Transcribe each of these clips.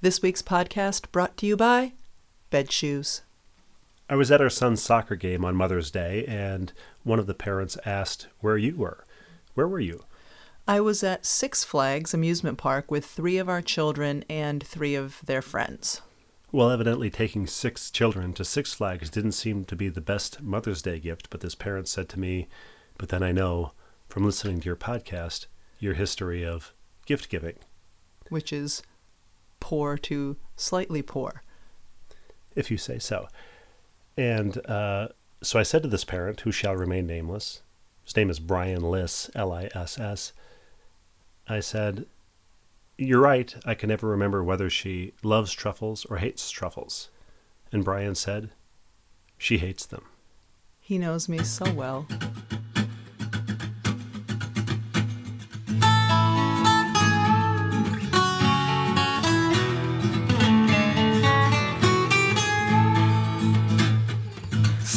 This week's podcast brought to you by Bed Shoes. I was at our son's soccer game on Mother's Day, and one of the parents asked where you were. Where were you? I was at Six Flags amusement park with three of our children and three of their friends. Well, evidently, taking six children to Six Flags didn't seem to be the best Mother's Day gift, but this parent said to me, But then I know from listening to your podcast your history of gift giving. Which is poor to slightly poor. If you say so. And uh, so I said to this parent, who shall remain nameless, his name is Brian Liss, L I S S, I said, You're right, I can never remember whether she loves truffles or hates truffles. And Brian said, She hates them. He knows me so well.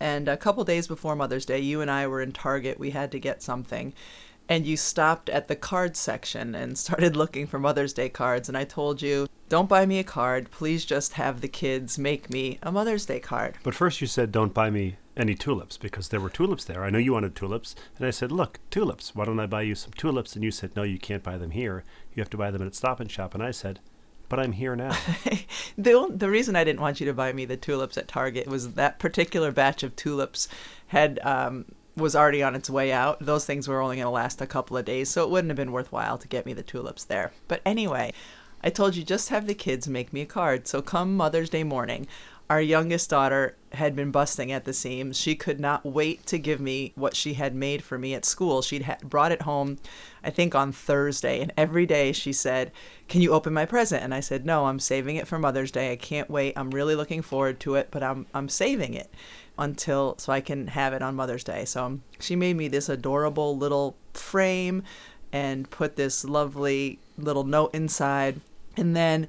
and a couple days before Mother's Day, you and I were in Target. We had to get something. And you stopped at the card section and started looking for Mother's Day cards. And I told you, don't buy me a card. Please just have the kids make me a Mother's Day card. But first you said, Don't buy me any tulips because there were tulips there. I know you wanted tulips. And I said, Look, tulips. Why don't I buy you some tulips? And you said, No, you can't buy them here. You have to buy them at Stop and Shop. And I said, but I'm here now. the the reason I didn't want you to buy me the tulips at Target was that particular batch of tulips had um, was already on its way out. Those things were only going to last a couple of days, so it wouldn't have been worthwhile to get me the tulips there. But anyway, I told you just have the kids make me a card. So come Mother's Day morning, our youngest daughter had been busting at the seams. She could not wait to give me what she had made for me at school. She'd ha- brought it home, I think, on Thursday. And every day she said, Can you open my present? And I said, No, I'm saving it for Mother's Day. I can't wait. I'm really looking forward to it, but I'm, I'm saving it until so I can have it on Mother's Day. So she made me this adorable little frame and put this lovely little note inside. And then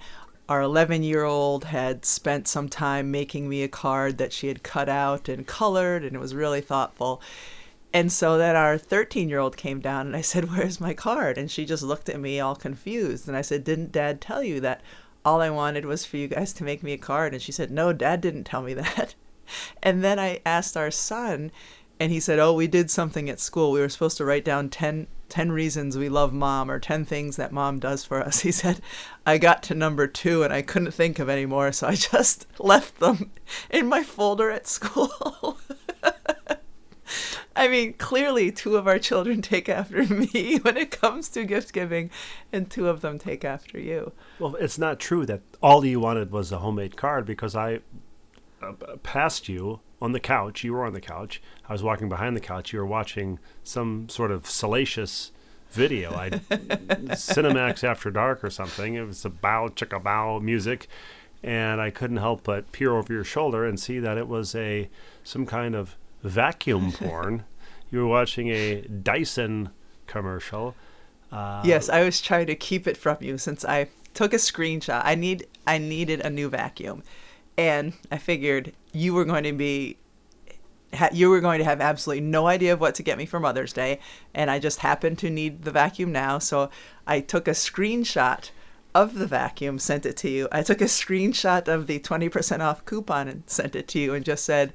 our 11 year old had spent some time making me a card that she had cut out and colored, and it was really thoughtful. And so then our 13 year old came down, and I said, Where's my card? And she just looked at me all confused. And I said, Didn't dad tell you that all I wanted was for you guys to make me a card? And she said, No, dad didn't tell me that. And then I asked our son, and he said, Oh, we did something at school. We were supposed to write down 10, 10 reasons we love mom or 10 things that mom does for us. He said, I got to number two and I couldn't think of any more, so I just left them in my folder at school. I mean, clearly, two of our children take after me when it comes to gift giving, and two of them take after you. Well, it's not true that all you wanted was a homemade card because I uh, passed you on the couch. You were on the couch. I was walking behind the couch. You were watching some sort of salacious video. I Cinemax After Dark or something. It was a bow chicka bow music, and I couldn't help but peer over your shoulder and see that it was a some kind of vacuum porn. you were watching a Dyson commercial. Uh, yes, I was trying to keep it from you since I took a screenshot. I need I needed a new vacuum, and I figured you were going to be you were going to have absolutely no idea of what to get me for Mother's Day, and I just happened to need the vacuum now, so I took a screenshot of the vacuum, sent it to you. I took a screenshot of the 20% off coupon and sent it to you and just said,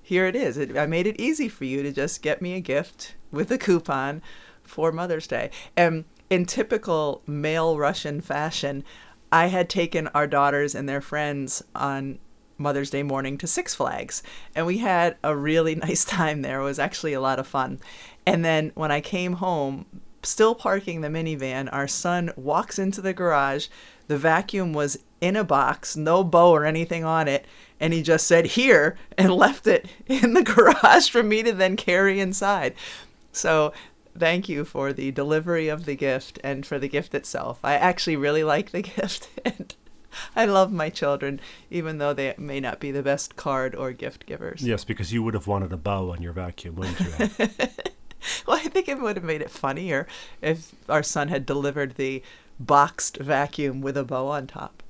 here it is. It, I made it easy for you to just get me a gift with a coupon for Mother's Day. And in typical male Rushin fashion, I had taken our daughters and their friends on Mother's Day morning to Six Flags, and we had a really nice time there. It was actually a lot of fun. And then when I came home, still parking the minivan, our son walks into the garage. The vacuum was in a box, no bow or anything on it, and he just said here and left it in the garage for me to then carry inside. So thank you for the delivery of the gift and for the gift itself. I actually really like the gift and I love my children, even though they may not be the best card or gift givers. Yes, because you would have wanted a bow on your vacuum, wouldn't you? Well, I think it would have made it funnier if our son had delivered the boxed vacuum with a bow on top.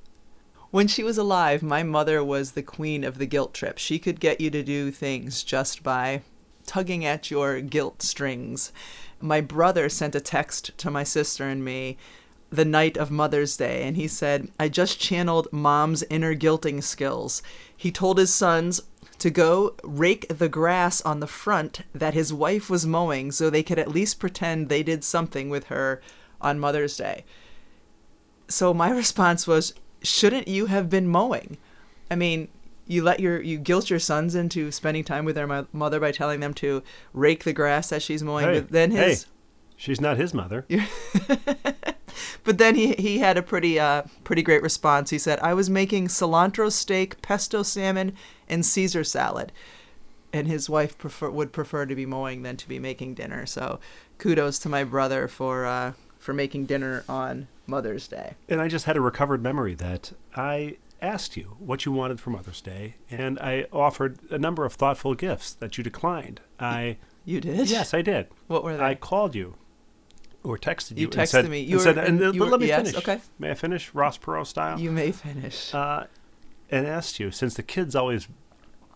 When she was alive, my mother was the queen of the guilt trip. She could get you to do things just by tugging at your guilt strings. My brother sent a text to my sister and me the night of Mother's Day, and he said, I just channeled mom's inner guilting skills. He told his sons to go rake the grass on the front that his wife was mowing so they could at least pretend they did something with her on Mother's Day. So my response was, shouldn't you have been mowing? I mean, you let your you guilt your sons into spending time with their mo- mother by telling them to rake the grass as she's mowing, Hey, but then his hey, she's not his mother. but then he he had a pretty uh pretty great response. He said, "I was making cilantro steak, pesto salmon, and Caesar salad." And his wife prefer would prefer to be mowing than to be making dinner. So, kudos to my brother for uh for making dinner on Mother's Day. And I just had a recovered memory that I asked you what you wanted for Mother's Day, and I offered a number of thoughtful gifts that you declined. I You did? yes, I did. What were they? I called you or texted you. You and texted said, me. and You were- said, and, and you were- let me yes, finish. okay. May I finish Ross Perot style? you may finish. uh, and asked you, since the kids always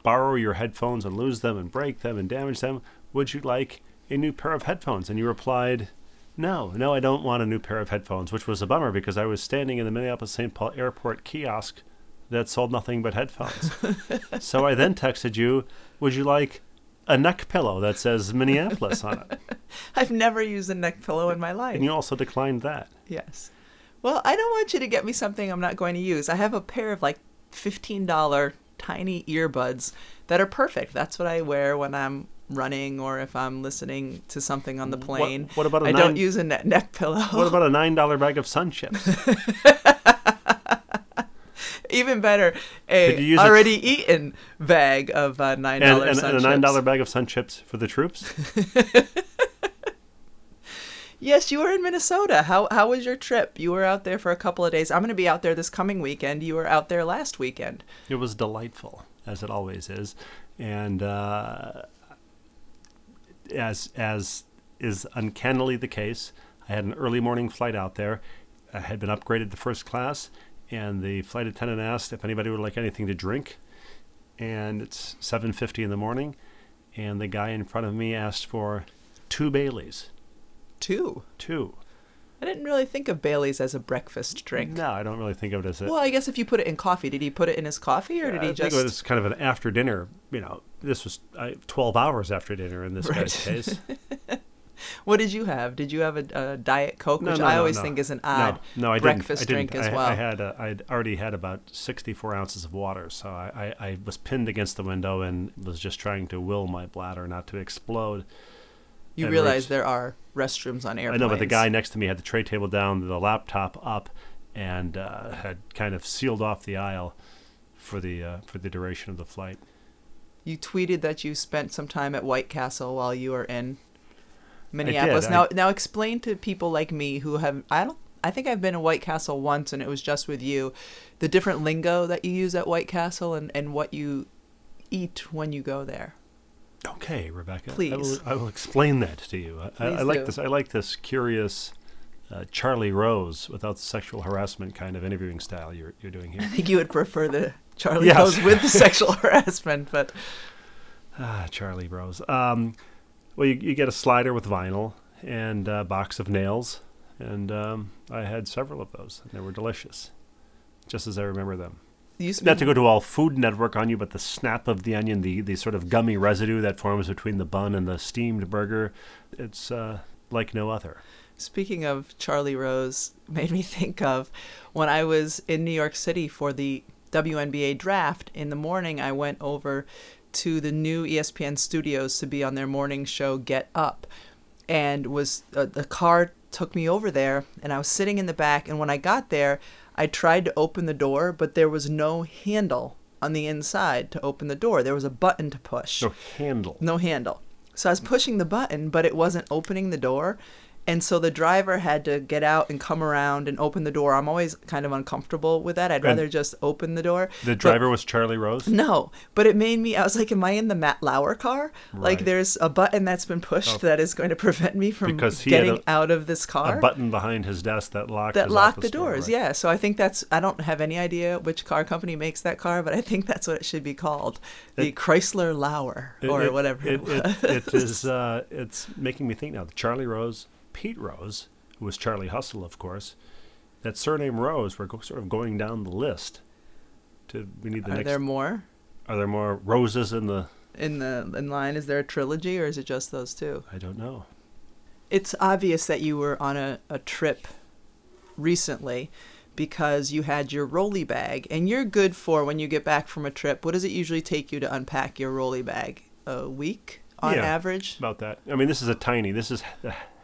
borrow your headphones and lose them and break them and damage them, would you like a new pair of headphones? And you replied, no, no, I don't want a new pair of headphones, which was a bummer because I was standing in the Minneapolis St. Paul airport kiosk that sold nothing but headphones. so I then texted you, would you like a neck pillow that says Minneapolis on it? I've never used a neck pillow in my life. And you also declined that. Yes. Well, I don't want you to get me something I'm not going to use. I have a pair of like $15 tiny earbuds that are perfect. That's what I wear when I'm running or if I'm listening to something on the What- plane. what about a I nine- don't use a ne- neck pillow. What about a $9 bag of sun chips? Even better, a use a- already eaten bag of uh, $9 and, and, and a nine dollar bag of sun chips for the troops. Yes, you were in Minnesota. How how was your trip? You were out there for a couple of days. I'm going to be out there this coming weekend. You were out there last weekend. it was delightful, as it always is, and uh, as as is uncannily the case, I had an early morning flight out there. I had been upgraded to first class, and the flight attendant asked if anybody would like anything to drink, and it's 7:50 in the morning, and the guy in front of me asked for two Baileys, Two. two. I didn't really think of Bailey's as a breakfast drink. No, I don't really think of it as a. Well, I guess if you put it in coffee, did he put it in his coffee or did he I he think just? it was kind of an after dinner. You know, this was uh, 12 hours after dinner in this Right. guy's case. What did you have? Did you have a, a diet coke, No, which no, I no, always think is an odd no, I breakfast didn't. I didn't. drink as I, well? I had a, I'd already had about 64 ounces of water, so I, I, I was pinned against the window and was just trying to will my bladder not to explode. you realize reached- there are restrooms on I airplanes. know, but the guy next to me had the tray table down, the laptop up, and uh, had kind of sealed off the aisle for the uh, for the duration of the flight. You tweeted that you spent some time at White Castle while you were in Minneapolis. I- Now, now explain to people like me who have I don't. I think I've been to White Castle once, and it was just with you. The different lingo that you use at White Castle, and, and what you eat when you go there. Okay, Rebecca. I Please. will, I will explain that to you. I, I, I like this. I like this curious uh, Charlie Rose without the sexual harassment kind of interviewing style you're you're doing here. I think you would prefer the Charlie Yes. Rose with the sexual harassment, but ah, Charlie Rose. Um, well, you, you get a slider with vinyl and a box of nails, and um, I had several of those, and they were delicious, just as I remember them. Not to go to all Food Network on you, but the snap of the onion, the, the sort of gummy residue that forms between the bun and the steamed burger, it's uh, like no other. Speaking of Charlie Rose, made me think of when I was in New York City for the WNBA draft. In the morning, I went over to the new ESPN studios to be on their morning show Get Up, and was uh, the car took me over there, and I was sitting in the back. And when I got there, I tried to open the door, but there was no handle on the inside to open the door. There was a button to push No handle. no handle. So I was pushing the button, but it wasn't opening the door. And so the driver had to get out and come around and open the door. I'm always kind of uncomfortable with that. I'd rather just open the door. The But- driver was Charlie Rose. no, but it made me. I was like, "Am I in the Matt Lauer car? Like, there's a button that's been pushed that is going to prevent me from Because he had getting a- out of this car." A button behind his desk that locked that his lock the office door, doors. right. Yeah, so I think that's. I don't have any idea which car company makes that car, but I think that's what it should be called, the It- Chrysler Lauer or it- whatever. It, it, it is. Uh, it's making me think now. Charlie Rose, Pete Rose, who was Charlie Hustle, of course. That surname Rose. We're go, sort of going down the list. To we need the Are next. there more are there more roses in the? in the in line? Is there a trilogy or is it just those two? I don't know. It's obvious that you were on a, a trip recently because you had your rolly bag and you're good for when you get back from a trip. What does it usually take you to unpack your rolly bag? A week on Yeah. average? about that. I mean, this is a tiny. This is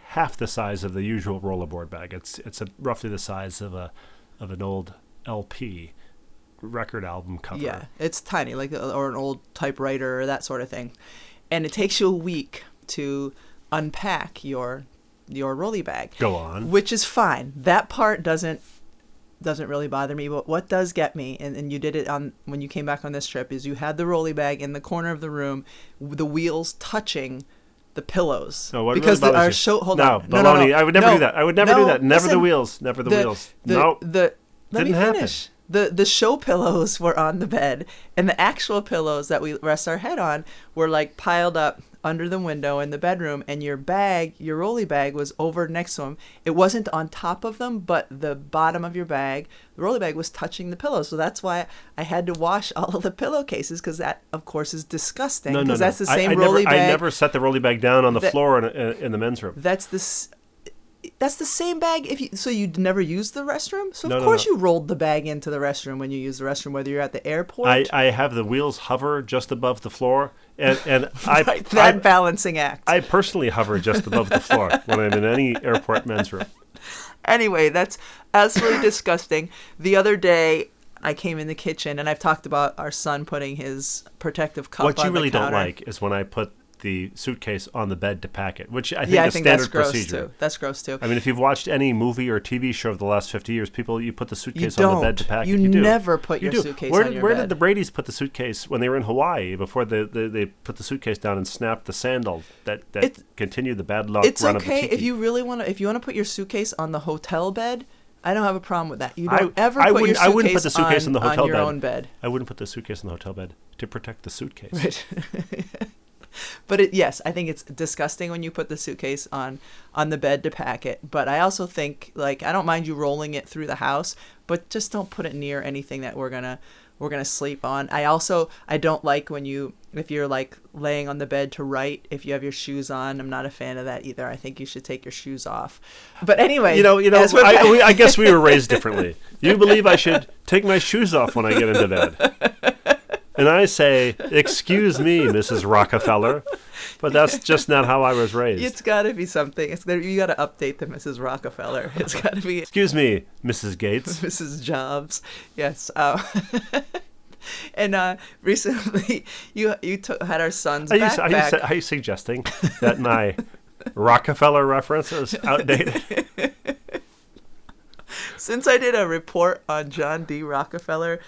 half the size of the usual rollerboard bag. It's it's a, roughly the size of a of an old LP record album cover. Yeah, it's tiny, like uh, or an old typewriter or that sort of thing, and it takes you a week to unpack your your rolly bag, Go on. which is fine. That part doesn't doesn't really bother me. But what does get me, and, and you did it on when you came back on this trip, is you had the rolly bag in the corner of the room, the wheels touching the pillows. No, what because really the, our you? show. Hold no, on, baloney. I would never no, do that. I would never no, do that. Never the wheels. Never the, wheels. the, no. The let Didn't me happen. The the show pillows were on the bed, and the actual pillows that we rest our head on were like piled up under the window in the bedroom. And your bag, your rolly bag, was over next to them. It wasn't on top of them, but the bottom of your bag, the rolly bag, was touching the pillow. So that's why I had to wash all of the pillowcases because that, of course, is disgusting. no, no, no. That's the I- same I, rolly never, bag. I never set the rolly bag down on the That- floor in, in, the men's room. That's the s- that's the same bag if you so you'd never used the restroom. So of no, course no. you rolled the bag into the restroom when you use the restroom, whether you're at the airport. I, I have the wheels hover just above the floor, and and I, that I, balancing act. I personally hover just above the floor when I'm in any airport men's room. anyway, that's absolutely disgusting. The other day. I came in the kitchen and I've talked about our son putting his protective cup what you really don't like is when I put the suitcase on the bed to pack it, which I think yeah, I is think standard that's gross procedure. too. That's gross too. I mean, if you've watched any movie or TV show of the last 50 years, people, you put the suitcase on the bed to pack You it. You do. never put You your do. suitcase where on did, Where bed. did the Brady's put the suitcase when they were in Hawaii before they, they, they put the suitcase down and snapped the sandal that, that It's- continued the bad luck it's okay if you really want to. If you want to put your suitcase on the hotel bed, I don't have a problem with that. You I- don't ever I put your suitcase, I wouldn't put the suitcase on, in the hotel your bed. own bed. I wouldn't put the suitcase in the hotel bed to protect the suitcase. Right. but it, yes, I think it's disgusting when you put the suitcase on on the bed to pack it. But I also think like I don't mind you rolling it through the house, but just don't put it near anything that we're gonna we're gonna sleep on. I also I don't like when you if you're like laying on the bed to write if you have your shoes on. I'm not a fan of that either. I think you should take your shoes off. But anyway, You know, you know. I, we, I guess we were raised differently. You believe I should take my shoes off when I get into bed, and I say, "Excuse me, Mrs. Rockefeller," but that's just not how I was raised. it's got to be something. It's there. You got to update the Mrs. Rockefeller. It's got to be Excuse me, Mrs. Gates. Mrs. Jobs. Yes. Uh, and uh, recently, you you took, had our son's Are you, are, you, are you suggesting that my Rockefeller reference is outdated? Since I did a report on John D. Rockefeller,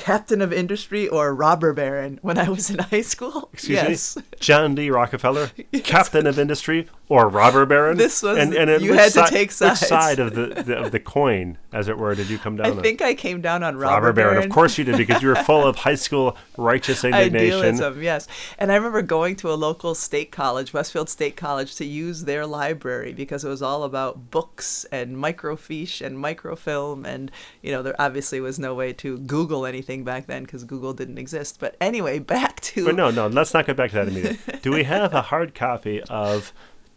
captain of industry or robber baron, when I was in high school. Excuse yes. me, John D. Rockefeller, captain of industry or robber baron. This was- and, and you had to si- take Which side of the, the of the coin, as it were, did you come down I on? think I came down on robber, robber baron. Of course you did, because you were full of high school righteous indignation. Idealism, yes. And I remember going to a local state college, Westfield State College, to use their library because it was all about books and microfiche and microfilm. And, you know, there obviously was no way to Google anything back then because Google didn't exist. But anyway, back to. But no, no, let's not get back to that immediately. Do we have a hard copy of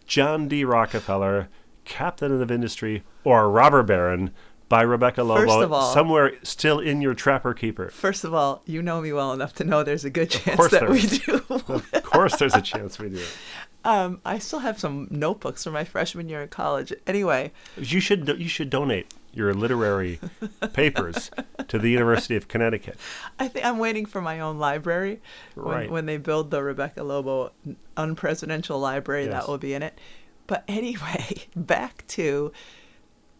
John D. Rockefeller, Captain of Industry, or Robber Baron by Rebecca Lobo all- somewhere still in your Trapper Keeper? First of all, you know me well enough to know there's a good chance that we is. do. Of course, there's a chance we do. um, I still have some notebooks from my freshman year in college. Anyway, You should you should donate your literary papers to the University of Connecticut. I think I'm waiting for my own library when, Right. when they build the Rebecca Lobo unpresidential library Yes. that will be in it. But anyway, back to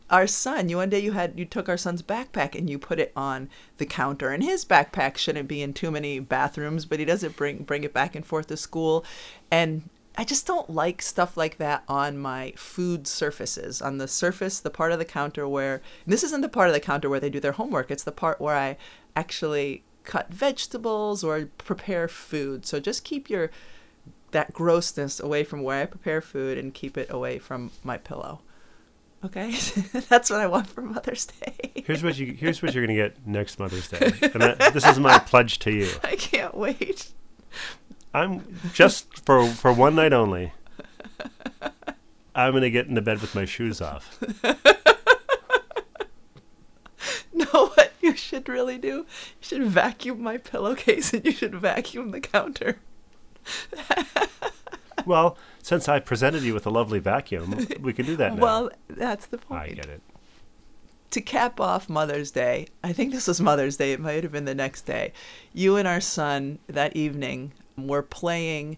our son. You one day you had you took our son's backpack and you put it on the counter. And his backpack shouldn't be in too many bathrooms, but he doesn't bring bring it back and forth to school. And I just don't like stuff like that on my food surfaces. On the surface, the part of the counter where this isn't the part of the counter where they do their homework. It's the part where I actually cut vegetables or prepare food. So just keep your that grossness away from where I prepare food and keep it away from my pillow. Okay, that's what I want for Mother's Day. Here's what you here's what you're gonna get next Mother's Day, and that, this is my pledge to you. I can't wait. I'm just for for one night only. I'm gonna get into bed with my shoes off. know what you should really do? You should vacuum my pillowcase and you should vacuum the counter. well, since I presented you with a lovely vacuum, we can do that now. Well, that's the point. I get it. To cap off Mother's Day, I think this was Mother's Day, it might have been the next day. You and our son that evening were playing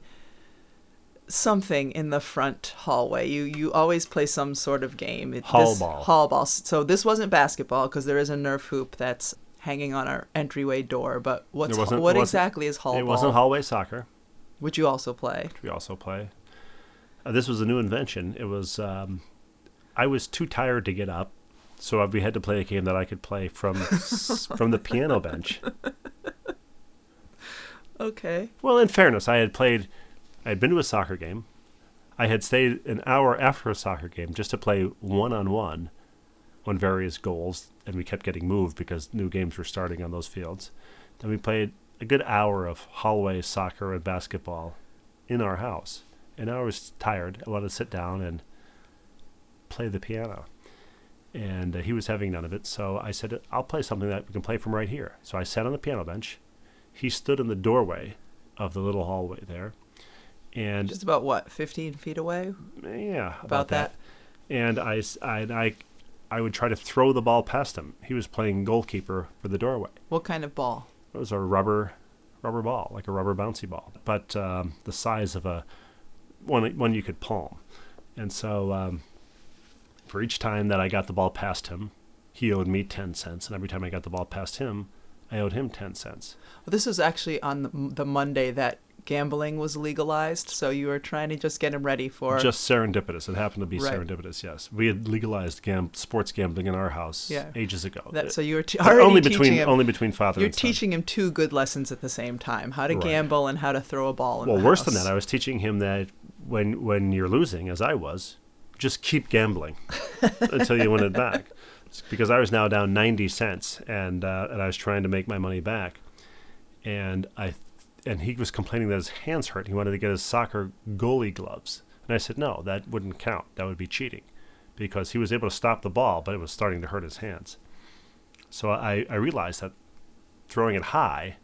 something in the front hallway. You you always play some sort of game. It, Hall this, ball. Hall ball. So this wasn't basketball because there is a Nerf hoop that's hanging on our entryway door. But what's what exactly is hall It ball? wasn't hallway soccer, Would you also play? which we also play. Uh, this was a new invention. It was. Um, I was too tired to get up, so we had to play a game that I could play from s- from the piano bench. Okay. Well, in fairness, I had played, I had been to a soccer game. I had stayed an hour after a soccer game just to play one on one on various goals, and we kept getting moved because new games were starting on those fields. Then we played a good hour of hallway soccer and basketball in our house. And I was tired. I wanted to sit down and play the piano. And uh, he was having none of it, so I said, I'll play something that we can play from right here. So I sat on the piano bench. He stood in the doorway of the little hallway there. And Just about what, 15 feet away? yeah, about, About that. that. And I would try to throw the ball past him. He was playing goalkeeper for the doorway. What kind of ball? It was a rubber, rubber ball, like a rubber bouncy ball, but um, the size of a one one you could palm. And so, um, for each time that I got the ball past him, he owed me ten cents, and every time I got the ball past him, I owed him ten cents. Well, this was actually on the, Monday that gambling was legalized, so you were trying to just get him ready for. Just serendipitous. It happened to be Right. serendipitous. Yes, we had legalized gam- sports gambling in our house Yeah. ages ago. that, uh, so you were t- already only teaching between him. only between father you're and son. teaching him two good lessons at the same time: how to Right. gamble and how to throw a ball. In Well, worse than that, I was teaching him that when when you're losing, as I was, just keep gambling until you win it back. Because I was now down ninety cents, and uh, and I was trying to make my money back, and I and he was complaining that his hands hurt. He wanted to get his soccer goalie gloves, and I said no, that wouldn't count. That would be cheating, because he was able to stop the ball, but it was starting to hurt his hands. So I, I realized that throwing it high,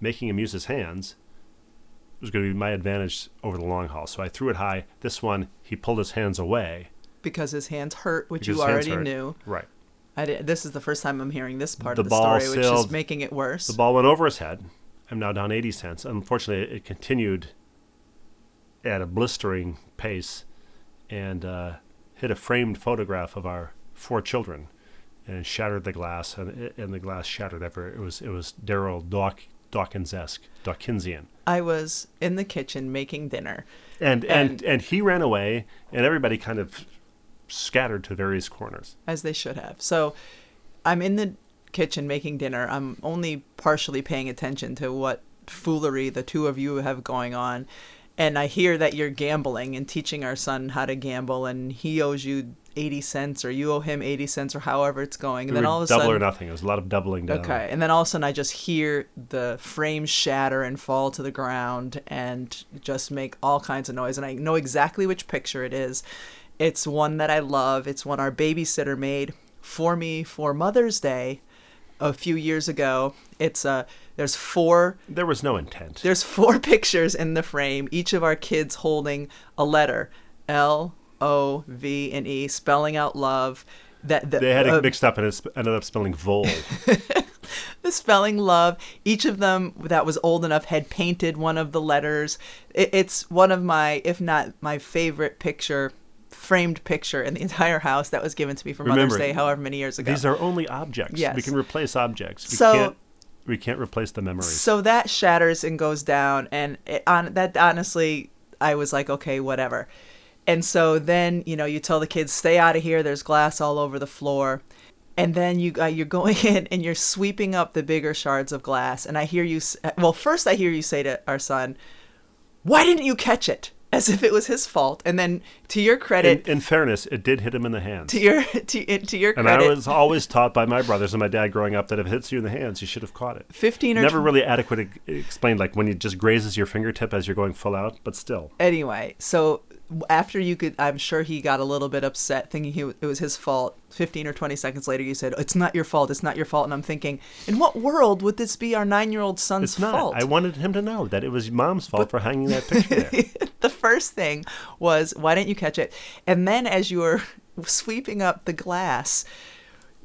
making him use his hands, was going to be my advantage over the long haul. So I threw it high. This one, he pulled his hands away. because his hands hurt, which because you already knew. Right. I did, this is the first time I'm hearing this part The of the story, which is making it worse. The ball went over his head. I'm now down 80 cents. Unfortunately, it continued at a blistering pace and uh, hit a framed photograph of our four children and shattered the glass. And, and the glass shattered ever. It was, it was Darryl Daw- Dawkins-esque, Dawkinsian. I was in the kitchen making dinner. And, and, And- and he ran away, and everybody kind of scattered to various corners. as they should have. So I'm in the kitchen making dinner. I'm only partially paying attention to what foolery the two of you have going on. And I hear that you're gambling and teaching our son how to gamble, and he owes you 80 cents, or you owe him 80 cents, or however it's going. And then all of a double sudden, or nothing. It was a lot of doubling down. Okay, and then all of a sudden I just hear the frame shatter and fall to the ground and just make all kinds of noise. And I know exactly which picture it is. It's one that I love. It's one our babysitter made for me for Mother's Day a few years ago. It's uh there's four There was no intent. there's four pictures in the frame, each of our kids holding a letter L O V and E, spelling out love. That the, they had it uh, mixed up and it sp- ended up spelling vol. the spelling love. Each of them that was old enough had painted one of the letters. It, it's one of my, if not my favorite picture framed picture in the entire house that was given to me for Remember, Mother's Day, however many years ago. These are only objects. Yes. We can replace objects. We So- can't we can't replace the memories. So that shatters and goes down, and it, on that honestly, I was like, okay, whatever. And so then you know you tell the kids stay out of here. There's glass all over the floor, and then you uh, you're going in and you're sweeping up the bigger shards of glass. And I hear you. Well, first I hear you say to our son, "Why didn't you catch it?" As if it was his fault. And then to your credit, in fairness, it did hit him in the hands. to your to, to your credit, and I was always taught by my brothers and my dad growing up that if it hits you in the hands, you should have caught it. fifteen or Never really adequately explained, like when it just grazes your fingertip as you're going full out, but still. anyway, so after you could, I'm sure he got a little bit upset, thinking he, it was his fault. Fifteen or twenty seconds later, you said, "It's not your fault. It's not your fault." And I'm thinking, in what world would this be our nine-year-old son's It's not. fault? I wanted him to know that it was mom's fault for hanging that picture there. the first thing was, "Why didn't you catch it?" And then, as you were sweeping up the glass.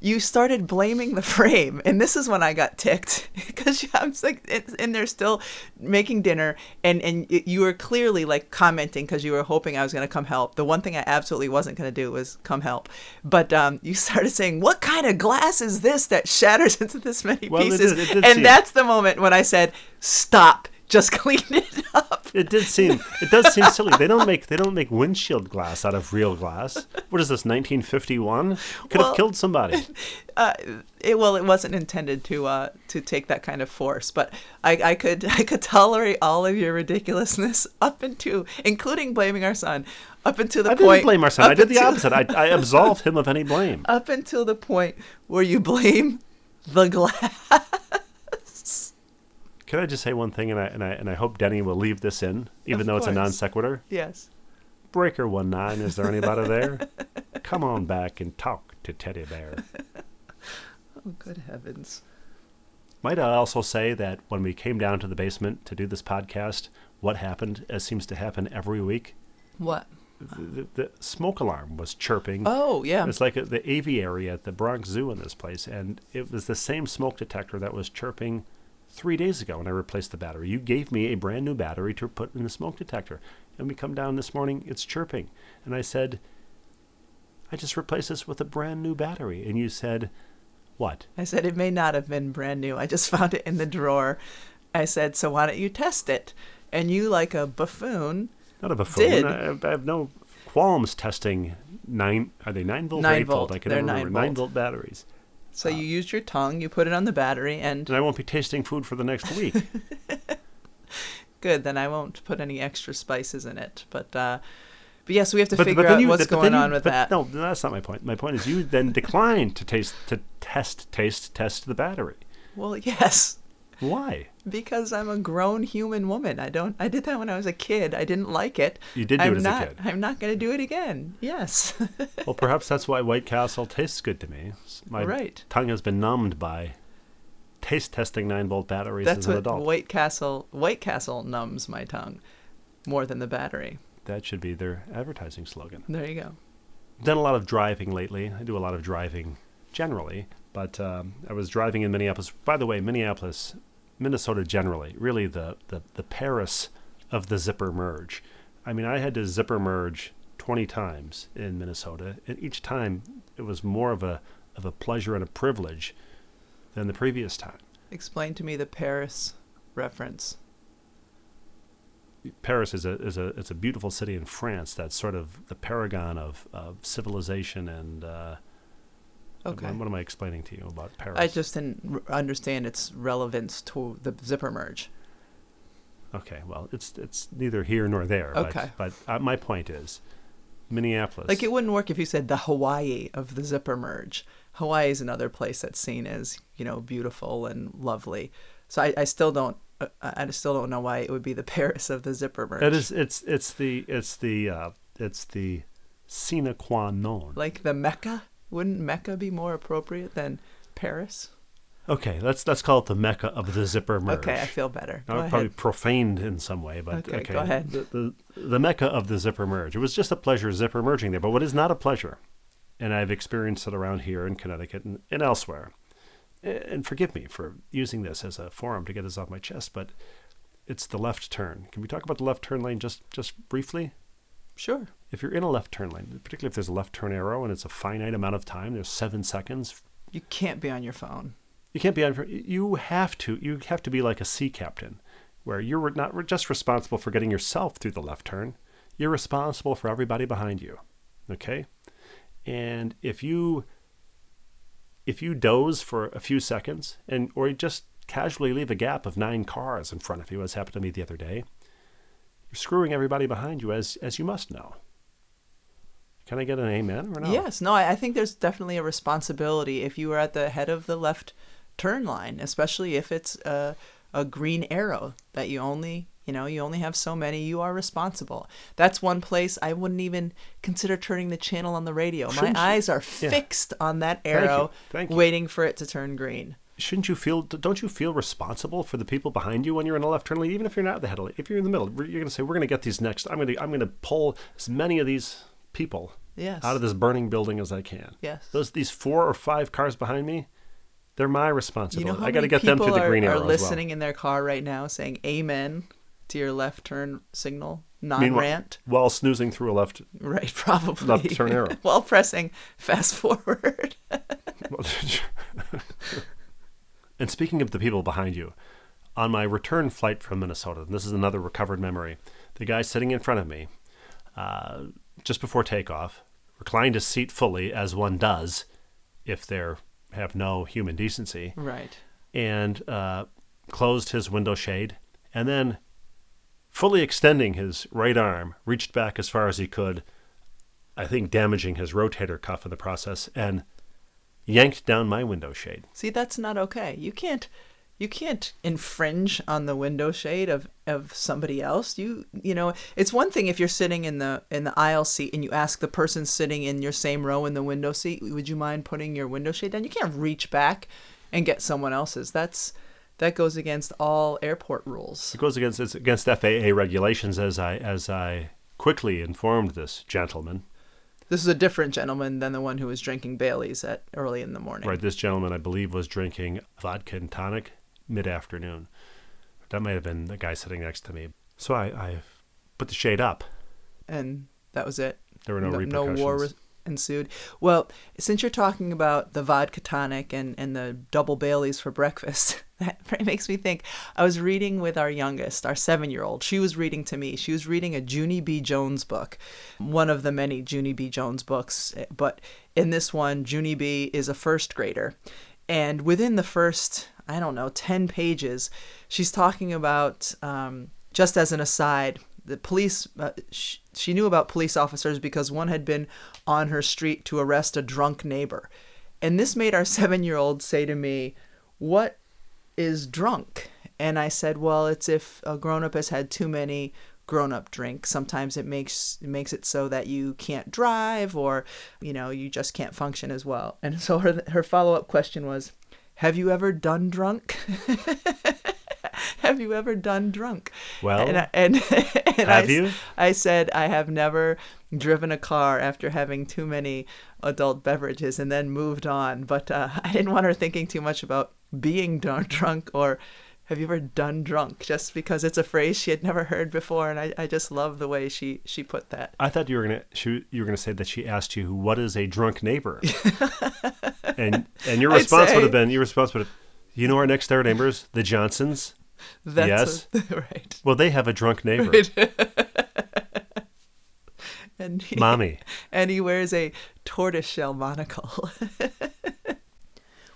You started blaming the frame, and this is when I got ticked because I'm like, it's, and they're still making dinner, and and you were clearly like commenting because you were hoping I was going to come help. The one thing I absolutely wasn't going to do was come help, but um, you started saying, "What kind of glass is this that shatters into this many Well, it pieces?" did- it did and that's the moment when I said, "Stop." Just clean it up. It did seem. It does seem silly. They don't make. They don't make windshield glass out of real glass. What is this? 1951? Could Well- have killed somebody. uh, it, well, it wasn't intended to uh, to take that kind of force, but I, I could I could tolerate all of your ridiculousness up into, including blaming our son, up until the I point. I didn't blame our son. I did the opposite. I, I absolved him of any blame. Up until the point where you blame the glass. Can I just say one thing, and I and I and I hope Denny will leave this in, even Of though it's a non sequitur. yes. Breaker one nine. Is there anybody there? Come on back and talk to Teddy Bear. Oh, good heavens. Might I also say that when we came down to the basement to do this podcast, what happened, as seems to happen every week, What? the, the smoke alarm was chirping. Oh, yeah. It's like a, the aviary at the Bronx Zoo in this place, and it was the same smoke detector that was chirping three days ago when I replaced the battery. You gave me a brand new battery to put in the smoke detector, and we come down this morning, it's chirping, and I said, "I just replaced this with a brand new battery," and you said, "What?" I said it may not have been brand new. I just found it in the drawer. I said, so why don't you test it? And you, like a buffoon, Not a buffoon. Did. I, I have no qualms testing nine. Are they nine volt or Nine eight volt? I can They're nine remember. Nine volt. volt batteries. So you used your tongue, you put it on the battery, and And I won't be tasting food for the next week. good. Then I won't put any extra spices in it. But uh, but yes, we have to But- figure but out you- what's going you- on with but that. No, that's not my point. My point is you then declined to taste to test taste test the battery. Well, yes, Why? Because I'm a grown human woman. I don't. I did that when I was a kid. I didn't like it. You did do I'm it as a kid. I'm not going to do it again. Yes. Well, perhaps that's why White Castle tastes good to me. My Right. tongue has been numbed by taste testing nine volt batteries That's as an what adult. White Castle. White Castle numbs my tongue more than the battery. That should be their advertising slogan. There you go. done a lot of driving lately. I do a lot of driving generally, but um, I was driving in Minneapolis. By the way, Minneapolis, Minnesota generally, really the, the, the Paris of the zipper merge. I mean, I had to zipper merge 20 times in Minnesota, and each time it was more of a, of a pleasure and a privilege than the previous time. Explain to me the Paris reference. Paris is a is a it's a beautiful city in France that's sort of the paragon of, of civilization and uh, Okay. what, what am I explaining to you about Paris? I just didn't r- understand its relevance to the zipper merge. Okay, well, it's it's neither here nor there. Okay. But, but uh, my point is, Minneapolis. Like it wouldn't work if you said the Hawaii of the zipper merge. Hawaii is another place that's seen as you know beautiful and lovely. So I, I still don't uh, I still don't know why it would be the Paris of the zipper merge. it is. It's it's the it's the uh, it's the sine qua non. like the Mecca. Wouldn't Mecca be more appropriate than Paris? Okay, let's let's call it the mecca of the zipper merge. Okay, I feel better. Go ahead. probably profaned in some way, but Okay, okay. go ahead. The, the, the mecca of the zipper merge. It was just a pleasure zipper merging there. But what is not a pleasure, and I've experienced it around here in Connecticut and, and elsewhere, and forgive me for using this as a forum to get this off my chest, but it's the left turn. Can we talk about the left turn lane just, just briefly? Sure. If you're in a left turn lane, particularly if there's a left turn arrow and it's a finite amount of time, there's seven seconds. You can't be on your phone. You can't be on. You have to. You have to be like a sea captain, where you're not just responsible for getting yourself through the left turn. You're responsible for everybody behind you. Okay, and if you if you doze for a few seconds and or you just casually leave a gap of nine cars in front of you, as happened to me the other day, you're screwing everybody behind you, as as you must know. Can I get an amen or no? Yes, no, I, I think there's definitely a responsibility if you are at the head of the left turn line, especially if it's a, a green arrow that you only you know you only have so many you are responsible that's one place i wouldn't even consider turning the channel on the radio Shouldn't my you- eyes are Yeah. fixed on that arrow Thank you. waiting for it to turn green Shouldn't you feel? Don't you feel responsible for the people behind you when you're in a left turn lane? Even if you're not at the head, of lane, if you're in the middle, you're going to say, "We're going to get these next. I'm going to. I'm going to pull as many of these people yes out of this burning building as I can." yes Those these four or five cars behind me, they're my you responsibility. know I got to get them through the are, green are arrow listening in their car right now saying amen to your left turn signal non-rant. While snoozing through a left. right probably Left turn arrow. while pressing fast forward and speaking of the people behind you, on my return flight from Minnesota, and this is another recovered memory, the guy sitting in front of me, uh, just before takeoff, reclined his seat fully, as one does if they have no human decency, right and uh, closed his window shade, and then, fully extending his right arm, reached back as far as he could, I think damaging his rotator cuff in the process, and yanked down my window shade. See, that's not okay. You can't you can't infringe on the window shade of, of somebody else. You you know, it's one thing if you're sitting in the in the aisle seat and you ask the person sitting in your same row in the window seat, would you mind putting your window shade down? You can't reach back and get someone else's. That's that goes against all airport rules. It goes against it's against FAA regulations, as I as I quickly informed this gentleman. This is a different gentleman than the one who was drinking Bailey's at early in the morning. Right, this gentleman, I believe, was drinking vodka and tonic mid afternoon. That might have been the guy sitting next to me. So I, I put the shade up. and that was it. There were no, no, repercussions. war re- ensued. Well, since you're talking about the vodka tonic and, and the double Baileys for breakfast, that makes me think. I was reading with our youngest, our seven year old. She was reading to me. She was reading a Junie B. Jones book, one of the many Junie B. Jones books. But in this one, Junie B. is a first grader. And within the first, I don't know, 10 pages, she's talking about, um, just as an aside, the police, uh, sh- she knew about police officers because one had been on her street to arrest a drunk neighbor. And this made our seven year old say to me, What is drunk? And I said, Well, it's if a grown up has had too many grown up drinks. Sometimes it makes it makes it so that you can't drive or, you know, you just can't function as well. And so her her follow up question was, Have you ever done drunk? have you ever done drunk? Well, and I, and, and I, have you? I said I have never driven a car after having too many adult beverages and then moved on. But uh, I didn't want her thinking too much about being drunk or have you ever done drunk just because it's a phrase she had never heard before and I, I just love the way she she put that I thought you were gonna she, you were gonna say that she asked you what is a drunk neighbor, and and your response would have been your response would have, you know our next door neighbors the Johnsons. that's Yes. what- right Well, they have a drunk neighbor, and he, mommy. and he wears a tortoiseshell monocle.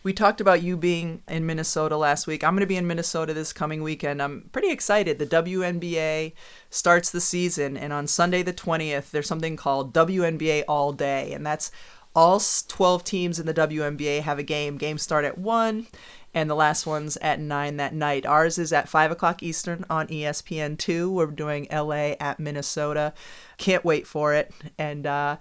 We talked about you being in Minnesota last week. I'm going to be in Minnesota this coming weekend. I'm pretty excited. The WNBA starts the season, and on Sunday the 20th, there's something called WNBA All Day, and that's all 12 teams in the WNBA have a game. Games start at 1, and the last one's at 9 that night. Ours is at 5 o'clock Eastern on E ESPN2. We're doing LA at Minnesota. Can't wait for it. And, uh,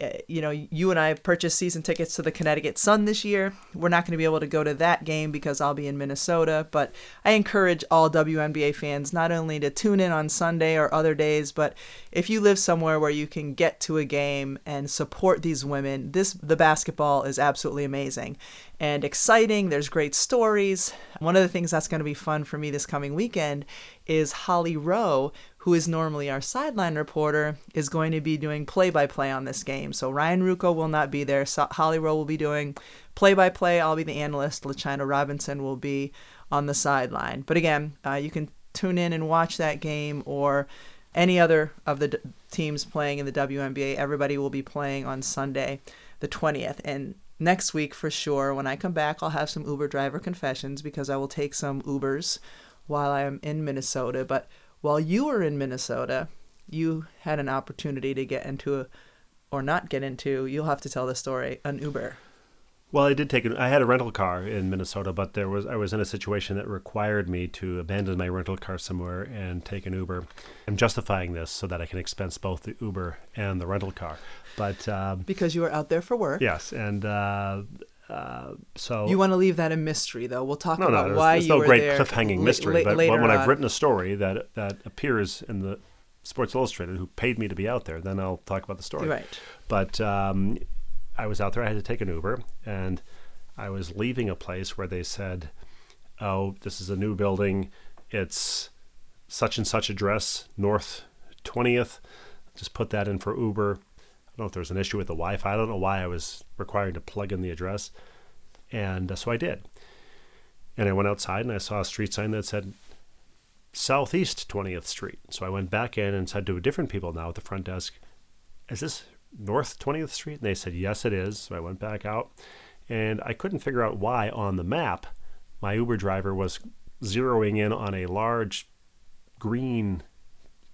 Uh, you know, you and I purchased season tickets to the Connecticut Sun this year. We're not going to be able to go to that game because I'll be in Minnesota, but I encourage all WNBA fans not only to tune in on Sunday or other days, but if you live somewhere where you can get to a game and support these women, this the basketball is absolutely amazing. And exciting. There's great stories. One of the things that's going to be fun for me this coming weekend is Holly Rowe, who is normally our sideline reporter, is going to be doing play by play on this game. So Ryan Ruocco will not be there. So Holly Rowe will be doing play by play. I'll be the analyst. LaChina Robinson will be on the sideline. But again, uh, you can tune in and watch that game or any other of the d- teams playing in the WNBA. Everybody will be playing on Sunday, the 20th. And next week, for sure, when I come back, I'll have some Uber driver confessions because I will take some Ubers while I'm in Minnesota. But while you were in Minnesota, you had an opportunity to get into a, or not get into, you'll have to tell the story, an Uber. Well, I did take. I had a rental car in Minnesota, but there was I was in a situation that required me to abandon my rental car somewhere and take an Uber. I'm justifying this so that I can expense both the Uber and the rental car. But um, because you were out there for work. Yes, and uh, uh, so you want to leave that a mystery, though. We'll talk no, about no, why you no were great there cliffhanging mystery. la- but when I've written a story that that appears in the Sports Illustrated, who paid me to be out there, then I'll talk about the story. Right. But um, I was out there. I had to take an Uber, and I was leaving a place where they said, "Oh, this is a new building. It's such and such address, North 20th. Just put that in for Uber." I don't know if there was an issue with the Wi-Fi. I don't know why I was required to plug in the address, and uh, so I did. And I went outside and I saw a street sign that said Southeast 20th Street. So I went back in and said to different people now at the front desk, "Is this North 20th Street?" And they said, "Yes, it is." So I went back out, and I couldn't figure out why on the map my Uber driver was zeroing in on a large green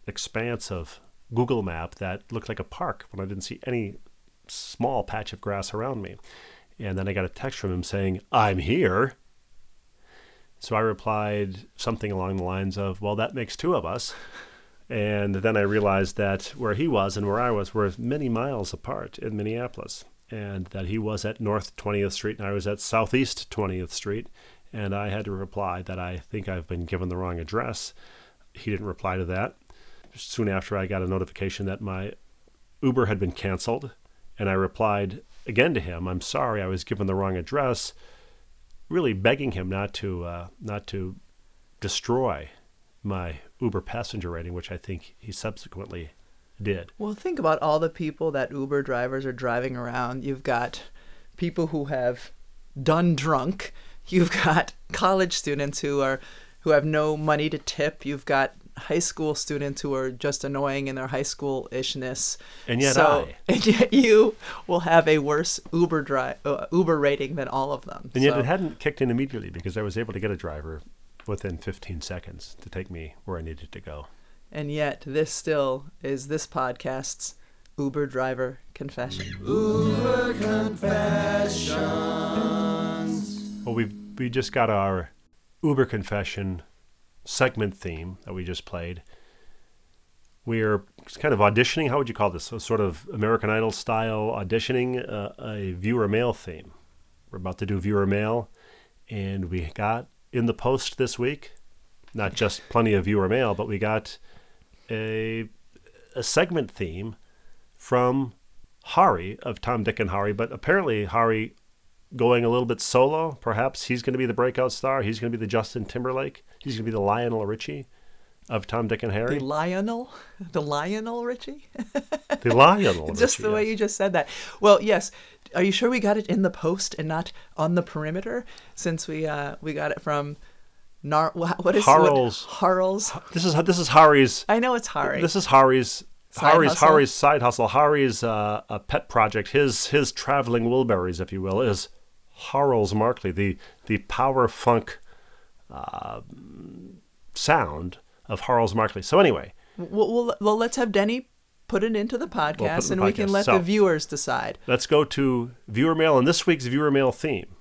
expanse of Google map that looked like a park when I didn't see any small patch of grass around me. And then I got a text from him saying, "I'm here." So I replied something along the lines of, Well, that makes two of us. And then I realized that where he was and where I was were many miles apart in Minneapolis, and that he was at North 20th Street and I was at Southeast 20th Street. And I had to reply that I think I've been given the wrong address. He didn't reply to that. Soon after, I got a notification that my Uber had been canceled. And I replied again to him, I'm sorry, I was given the wrong address really begging him not to uh, not to destroy my Uber passenger rating, which I think he subsequently did. Well, think about all the people that Uber drivers are driving around. You've got people who have done drunk. You've got college students who are who have no money to tip. You've got high school students who are just annoying in their high school ishness. And yet so, I. and yet you will have a worse Uber drive uh, Uber rating than all of them. And yet So- it hadn't kicked in immediately because I was able to get a driver within 15 seconds to take me where I needed to go. and yet this still is this podcast's Uber driver confession. Uber confessions. Well, we we just got our Uber confession segment theme that we just played. We're kind of auditioning. How would you call this? A sort of American Idol style auditioning uh, a viewer mail theme. We're about to do viewer mail, and we got in the post this week, not just plenty of viewer mail, but we got a a segment theme from Hari of Tom, Dick, and Hari. But apparently, Hari going a little bit solo. Perhaps he's going to be the breakout star. He's going to be the Justin Timberlake. He's going to be the Lionel Richie of Tom, Dick, and Harry. The Lionel, the Lionel Richie. The Lionel. just Richie, the way yes. you just said that. Well, yes. Are you sure we got it in the post and not on the perimeter? Since we uh we got it from Nar. wha- What is Harl's. What. This is this is Hari's. I know it's Harry. This is Harry's. Side Hari's hustle? Hari's side hustle. Hari's uh, a pet project. His his traveling Wilburys, if you will, is Harl's Markley, the the power funk uh, sound of Harl's Markley. So anyway, well, well, well, let's have Denny put it into the podcast, in and the we can let So- the viewers decide. Let's go to viewer mail and this week's viewer mail theme.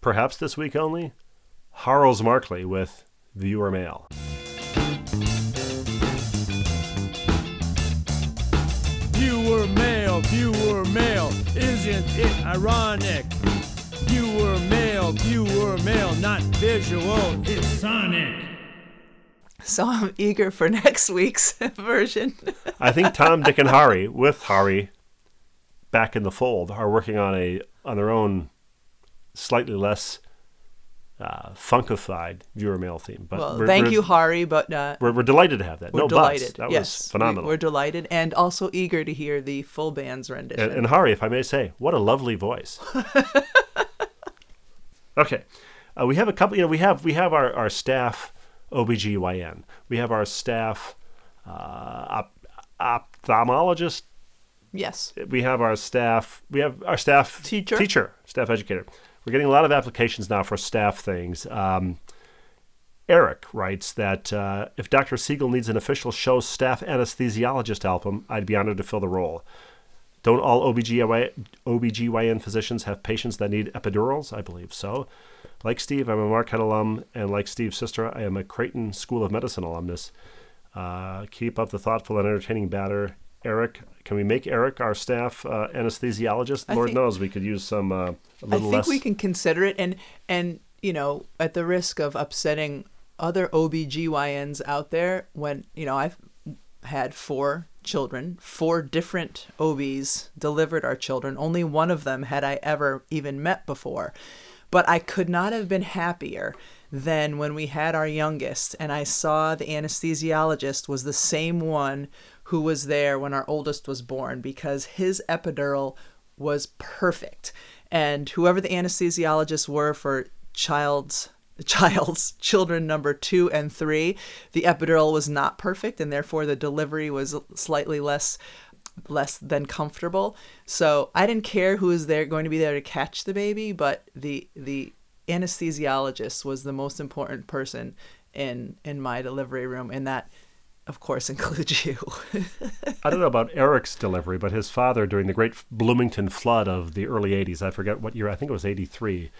Perhaps this week only, Harl's Markley with viewer mail. Viewer mail, viewer mail, isn't it ironic? Viewer mail, viewer mail, not visual, it's sonic. So I'm eager for next week's version. I think Tom, Dick, and Hari, with Hari back in the fold, are working on a on their own slightly less uh, funkified viewer mail theme. But Well, thank you, Hari, but uh, We're, we're delighted to have that. we're no delighted. buts. That yes, was phenomenal. We're delighted and also eager to hear the full band's rendition. And, and Hari, if I may say, what a lovely voice. okay. Uh, we have a couple, you know, we have we have our, our staff OBGYN. We have our staff uh, op- ophthalmologist. yes. We have our staff, we have our staff Teacher. teacher, staff educator. We're getting a lot of applications now for staff things. Um, Eric writes that uh, if Dr. Siegel needs an official show staff anesthesiologist album, I'd be honored to fill the role. Don't all OBGY, OBGYN physicians have patients that need epidurals? I believe so. Like Steve, I'm a Marquette alum, and like Steve's sister, I am a Creighton School of Medicine alumnus. Uh, keep up the thoughtful and entertaining batter. Eric, can we make Eric our staff uh, anesthesiologist? I Lord think- knows we could use some uh, a I little I think less. we can consider it and and you know, at the risk of upsetting other OBGYNs out there when, you know, I've had four children, four different OBs delivered our children. Only one of them had I ever even met before. But I could not have been happier than when we had our youngest and I saw the anesthesiologist was the same one who was there when our oldest was born because his epidural was perfect. And whoever the anesthesiologists were for child's child's children number 2 and 3, the epidural was not perfect and therefore the delivery was slightly less less than comfortable. So I didn't care who was there going to be there to catch the baby, but the the anesthesiologist was the most important person in in my delivery room and that of course includes you. I don't know about Eric's delivery, but his father during the great Bloomington flood of the early 80s, I forget what year, I think it was 83.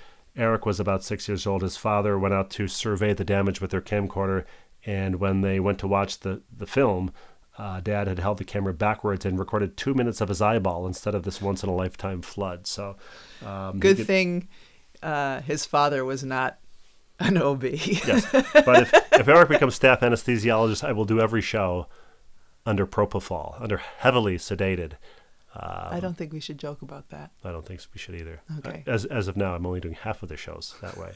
Eric was about six years old. His father went out to survey the damage with their camcorder, and when they went to watch the, the film, uh, Dad had held the camera backwards and recorded two minutes of his eyeball instead of this once in a lifetime flood. So, um, Good could- thing uh, his father was not an OB. Yes, but if, if Eric becomes staff anesthesiologist, I will do every show under propofol, under heavily sedated. I don't think we should joke about that. I don't think we should either. Okay. As as of now, I'm only doing half of the shows that way.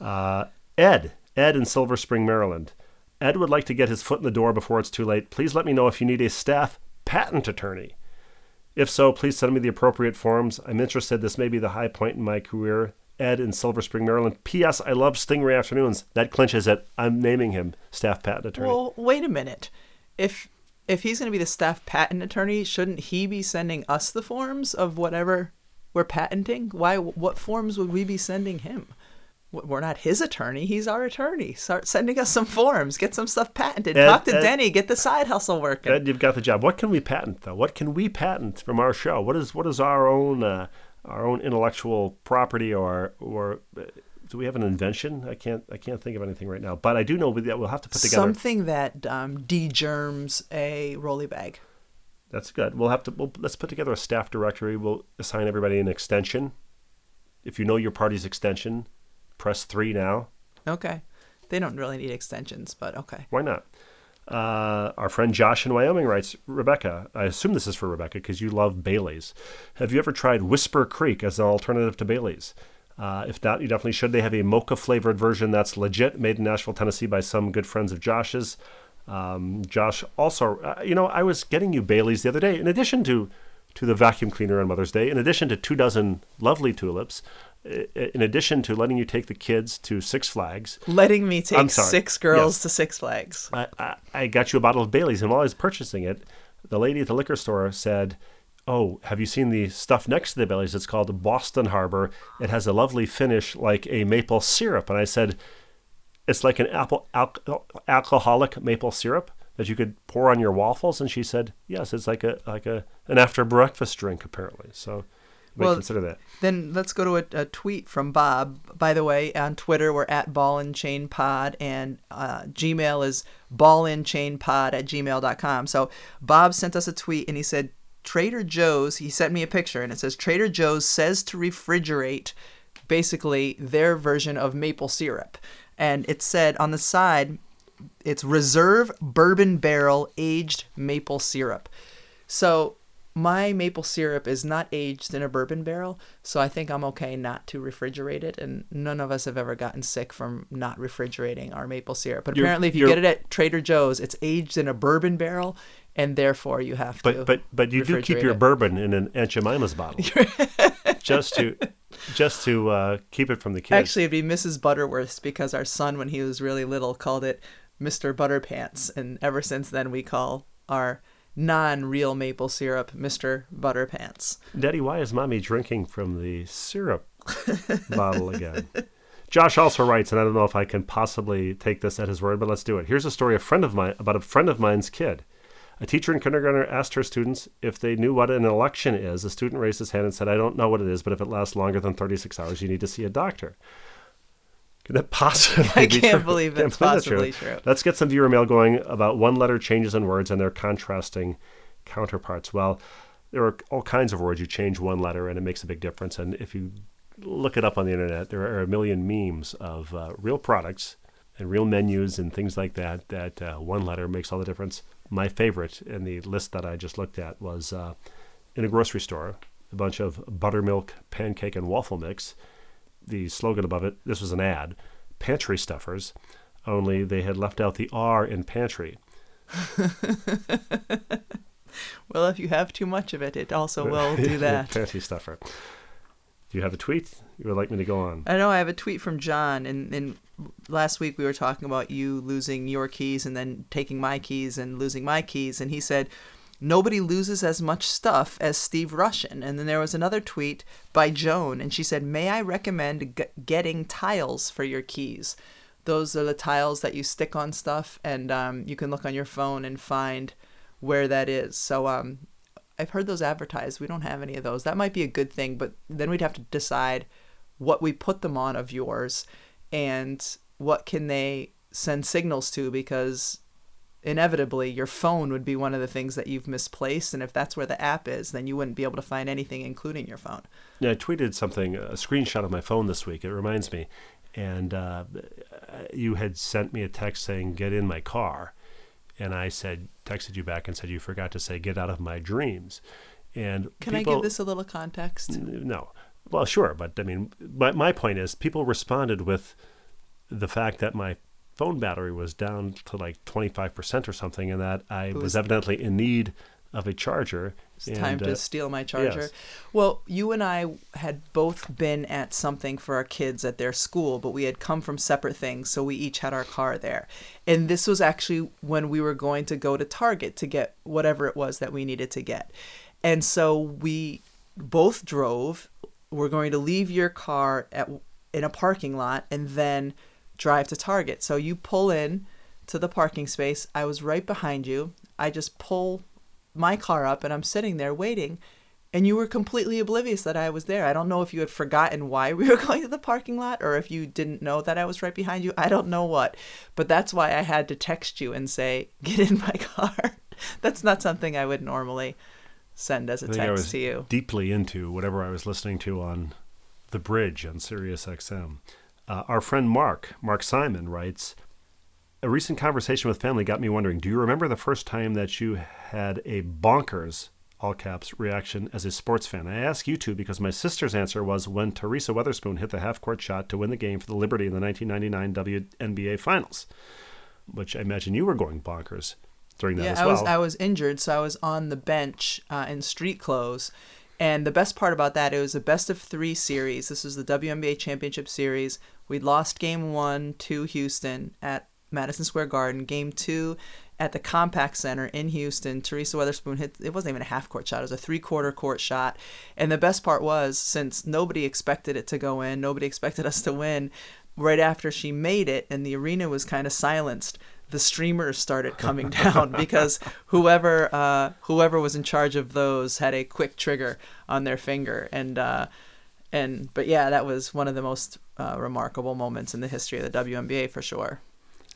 Uh, Ed, Ed in Silver Spring, Maryland. Ed would like to get his foot in the door before it's too late. Please let me know if you need a staff patent attorney. If so, please send me the appropriate forms. I'm interested. This may be the high point in my career. Ed in Silver Spring, Maryland. P.S. I love Stingray Afternoons. That clinches it. I'm naming him staff patent attorney. Well, wait a minute. If if he's going to be the staff patent attorney, shouldn't he be sending us the forms of whatever we're patenting? Why? What forms would we be sending him? We're not his attorney. He's our attorney. Start sending us some forms. Get some stuff patented. Ed- Talk to Ed- Denny. Get the side hustle working. Ed, you've got the job. What can we patent though? What can we patent from our show? What is what is our own uh, our own intellectual property or or uh, do we have an invention? I can't I can't think of anything right now. But I do know that we'll have to put together. Something that um, de-germs a rolly bag. That's good. We'll have to we'll, let's put together a staff directory. We'll assign everybody an extension. If you know your party's extension, press three now. Okay. They don't really need extensions, but okay. Why not? Uh, our friend Josh in Wyoming writes, Rebecca, I assume this is for Rebecca because you love Bailey's. Have you ever tried Whisper Creek as an alternative to Bailey's? Uh, if not, you definitely should. They have a mocha flavored version that's legit, made in Nashville, Tennessee by some good friends of Josh's. Um, Josh also, uh, you know, I was getting you Bailey's the other day. In addition to to the vacuum cleaner on Mother's Day, in addition to two dozen lovely tulips, in addition to letting you take the kids to Six Flags, Letting me take six girls Yes. to Six Flags. I, I, I got you a bottle of Bailey's, and while I was purchasing it, the lady at the liquor store said, "Oh, have you seen the stuff next to the Bailey's? It's called Boston Harbor. It has a lovely finish, like a maple syrup." And I said, "It's like an apple al- alcoholic maple syrup that you could pour on your waffles." And she said, "Yes, it's like a like a an after breakfast drink, apparently." So, might Well, consider that. Then let's go to a, a tweet from Bob. By the way, on Twitter we're at Ball and Chain Pod, and uh, Gmail is ballandchainpod at gmail.com. So Bob sent us a tweet, and he said Trader Joe's. He sent me a picture, and it says Trader Joe's says to refrigerate, basically their version of maple syrup, and it said on the side, it's reserve bourbon barrel aged maple syrup. So my maple syrup is not aged in a bourbon barrel, so I think I'm okay not to refrigerate it. And none of us have ever gotten sick from not refrigerating our maple syrup. But You're- apparently, if you get it at Trader Joe's, it's aged in a bourbon barrel, and therefore you have to. But but but you do keep your it. bourbon in an Aunt Jemima's bottle, just to just to uh, keep it from the kids. Actually, it'd be Mrs. Butterworth's because our son, when he was really little, called it Mr. Butterpants, and ever since then we call our non-real maple syrup Mr. Butterpants. Daddy, why is mommy drinking from the syrup bottle again? Josh also writes, and I don't know if I can possibly take this at his word, but let's do it. Here's a story a friend of mine about a friend of mine's kid. A teacher in kindergarten asked her students if they knew what an election is. A student raised his hand and said, I don't know what it is, but if it lasts longer than 36 hours, you need to see a doctor. Could that possibly I be can't true? believe Can't it's believe that's possibly true. Let's get some viewer mail going about one letter changes in words and their contrasting counterparts. Well, there are all kinds of words you change one letter and it makes a big difference. And if you look it up on the internet, there are a million memes of uh, real products and real menus and things like that. That uh, one letter makes all the difference. My favorite in the list that I just looked at was uh, in a grocery store, a bunch of buttermilk, pancake, and waffle mix. The slogan above it, this was an ad, pantry stuffers, only they had left out the R in pantry. Well, if you have too much of it, it also will do that. Pantry stuffer. You have a tweet you would like me to go on? I know I have a tweet from John, and, and last week we were talking about you losing your keys and then taking my keys and losing my keys, and he said, Nobody loses as much stuff as Steve Rushin. And then there was another tweet by Joan, and she said, May I recommend g- getting tiles for your keys? Those are the tiles that you stick on stuff, and um, you can look on your phone and find where that is. So um, I've heard those advertised. We don't have any of those. That might be a good thing, but then we'd have to decide what we put them on of yours and what can they send signals to because inevitably your phone would be one of the things that you've misplaced and if that's where the app is then you wouldn't be able to find anything including your phone Yeah, I tweeted something, a screenshot of my phone this week. It reminds me. And uh, you had sent me a text saying, get in my car. And I said, texted you back and said, you forgot to say, get out of my dreams. And can i give this a little context No. Well, sure. But I mean, my, my point is, people responded with the fact that my phone battery was down to like 25% or something, and that I was, was- evidently in need of a charger. It's time to uh, steal my charger. yes. Well, you and I had both been at something for our kids at their school, but we had come from separate things, so we each had our car there. And this was actually when we were going to go to Target to get whatever it was that we needed to get. And so we both drove. We're going to leave your car at in a parking lot and then drive to Target. So you pull in to the parking space. I was right behind you. I just pull my car up and I'm sitting there waiting and you were completely oblivious that I was there. I don't know if you had forgotten why we were going to the parking lot or if you didn't know that I was right behind you. I don't know what. But that's why I had to text you and say, "Get in my car." that's not something I would normally send as a I think I text to you. deeply into whatever I was listening to on the bridge on Sirius XM. Uh, our friend Mark, Mark Simon, writes A recent conversation with family got me wondering do you remember the first time that you had a bonkers, all caps, reaction as a sports fan? I ask you two because my sister's answer was when Teresa Weatherspoon hit the half court shot to win the game for the Liberty in the 1999 WNBA Finals, which I imagine you were going bonkers during that yeah, as I was I was injured, so I was on the bench uh, in street clothes. And the best part about that, it was a best of three series. This was the WNBA Championship Series. We lost game one to Houston at Madison Square Garden. Game two at the Compaq Center in Houston. Teresa Weatherspoon hit, it wasn't even a half court shot, it was a three quarter court shot. And the best part was, since nobody expected it to go in, nobody expected us to win, right after she made it and the arena was kind of silenced, the streamers started coming down because whoever uh, whoever was in charge of those had a quick trigger on their finger and uh, and but yeah that was one of the most uh, remarkable moments in the history of the WNBA for sure.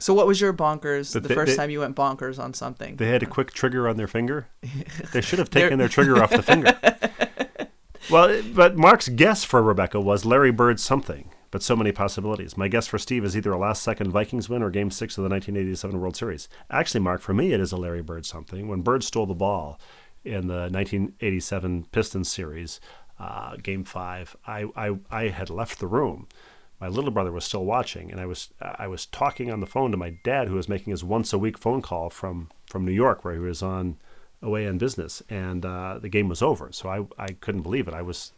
So what was your bonkers But the they- first they- time you went bonkers on something? They had a quick trigger on their finger. They should have taken their trigger off the finger. Well, but Mark's guess for Rebecca was Larry Bird something, but so many possibilities. My guess for Steve is either a last second Vikings win or game six of the 1987 World Series. Actually, Mark, for me, it is a Larry Bird something. When Bird stole the ball in the 1987 Pistons series, uh, Game Five. I, I I had left the room. My little brother was still watching, and I was I was talking on the phone to my dad, who was making his once a week phone call from from New York, where he was on away on business, and uh, the game was over. So I I couldn't believe it. I was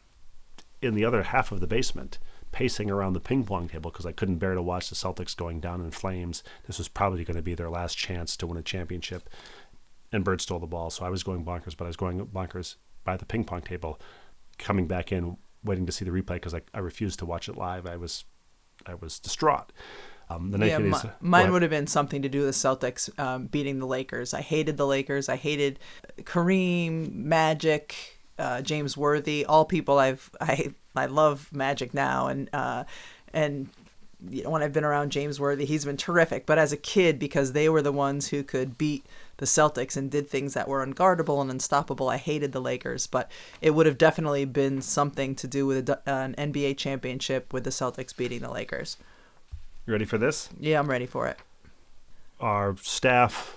in the other half of the basement pacing around the ping pong table because I couldn't bear to watch the Celtics going down in flames. This was probably going to be their last chance to win a championship. And Bird stole the ball, so I was going bonkers, but I was going bonkers by the ping pong table, coming back in, waiting to see the replay because I, I refused to watch it live. I was I was distraught. Um, the Yeah, 1980s mi- mine would have been something to do with the Celtics um, beating the Lakers. I hated the Lakers. I hated Kareem, Magic, uh, James Worthy, all people I've I I love Magic now, and uh, and you know, when I've been around James Worthy, he's been terrific. But as a kid, because they were the ones who could beat the Celtics and did things that were unguardable and unstoppable, I hated the Lakers. But it would have definitely been something to do with a, d- uh, an NBA championship with the Celtics beating the Lakers. You ready for this? Yeah, I'm ready for it. our staff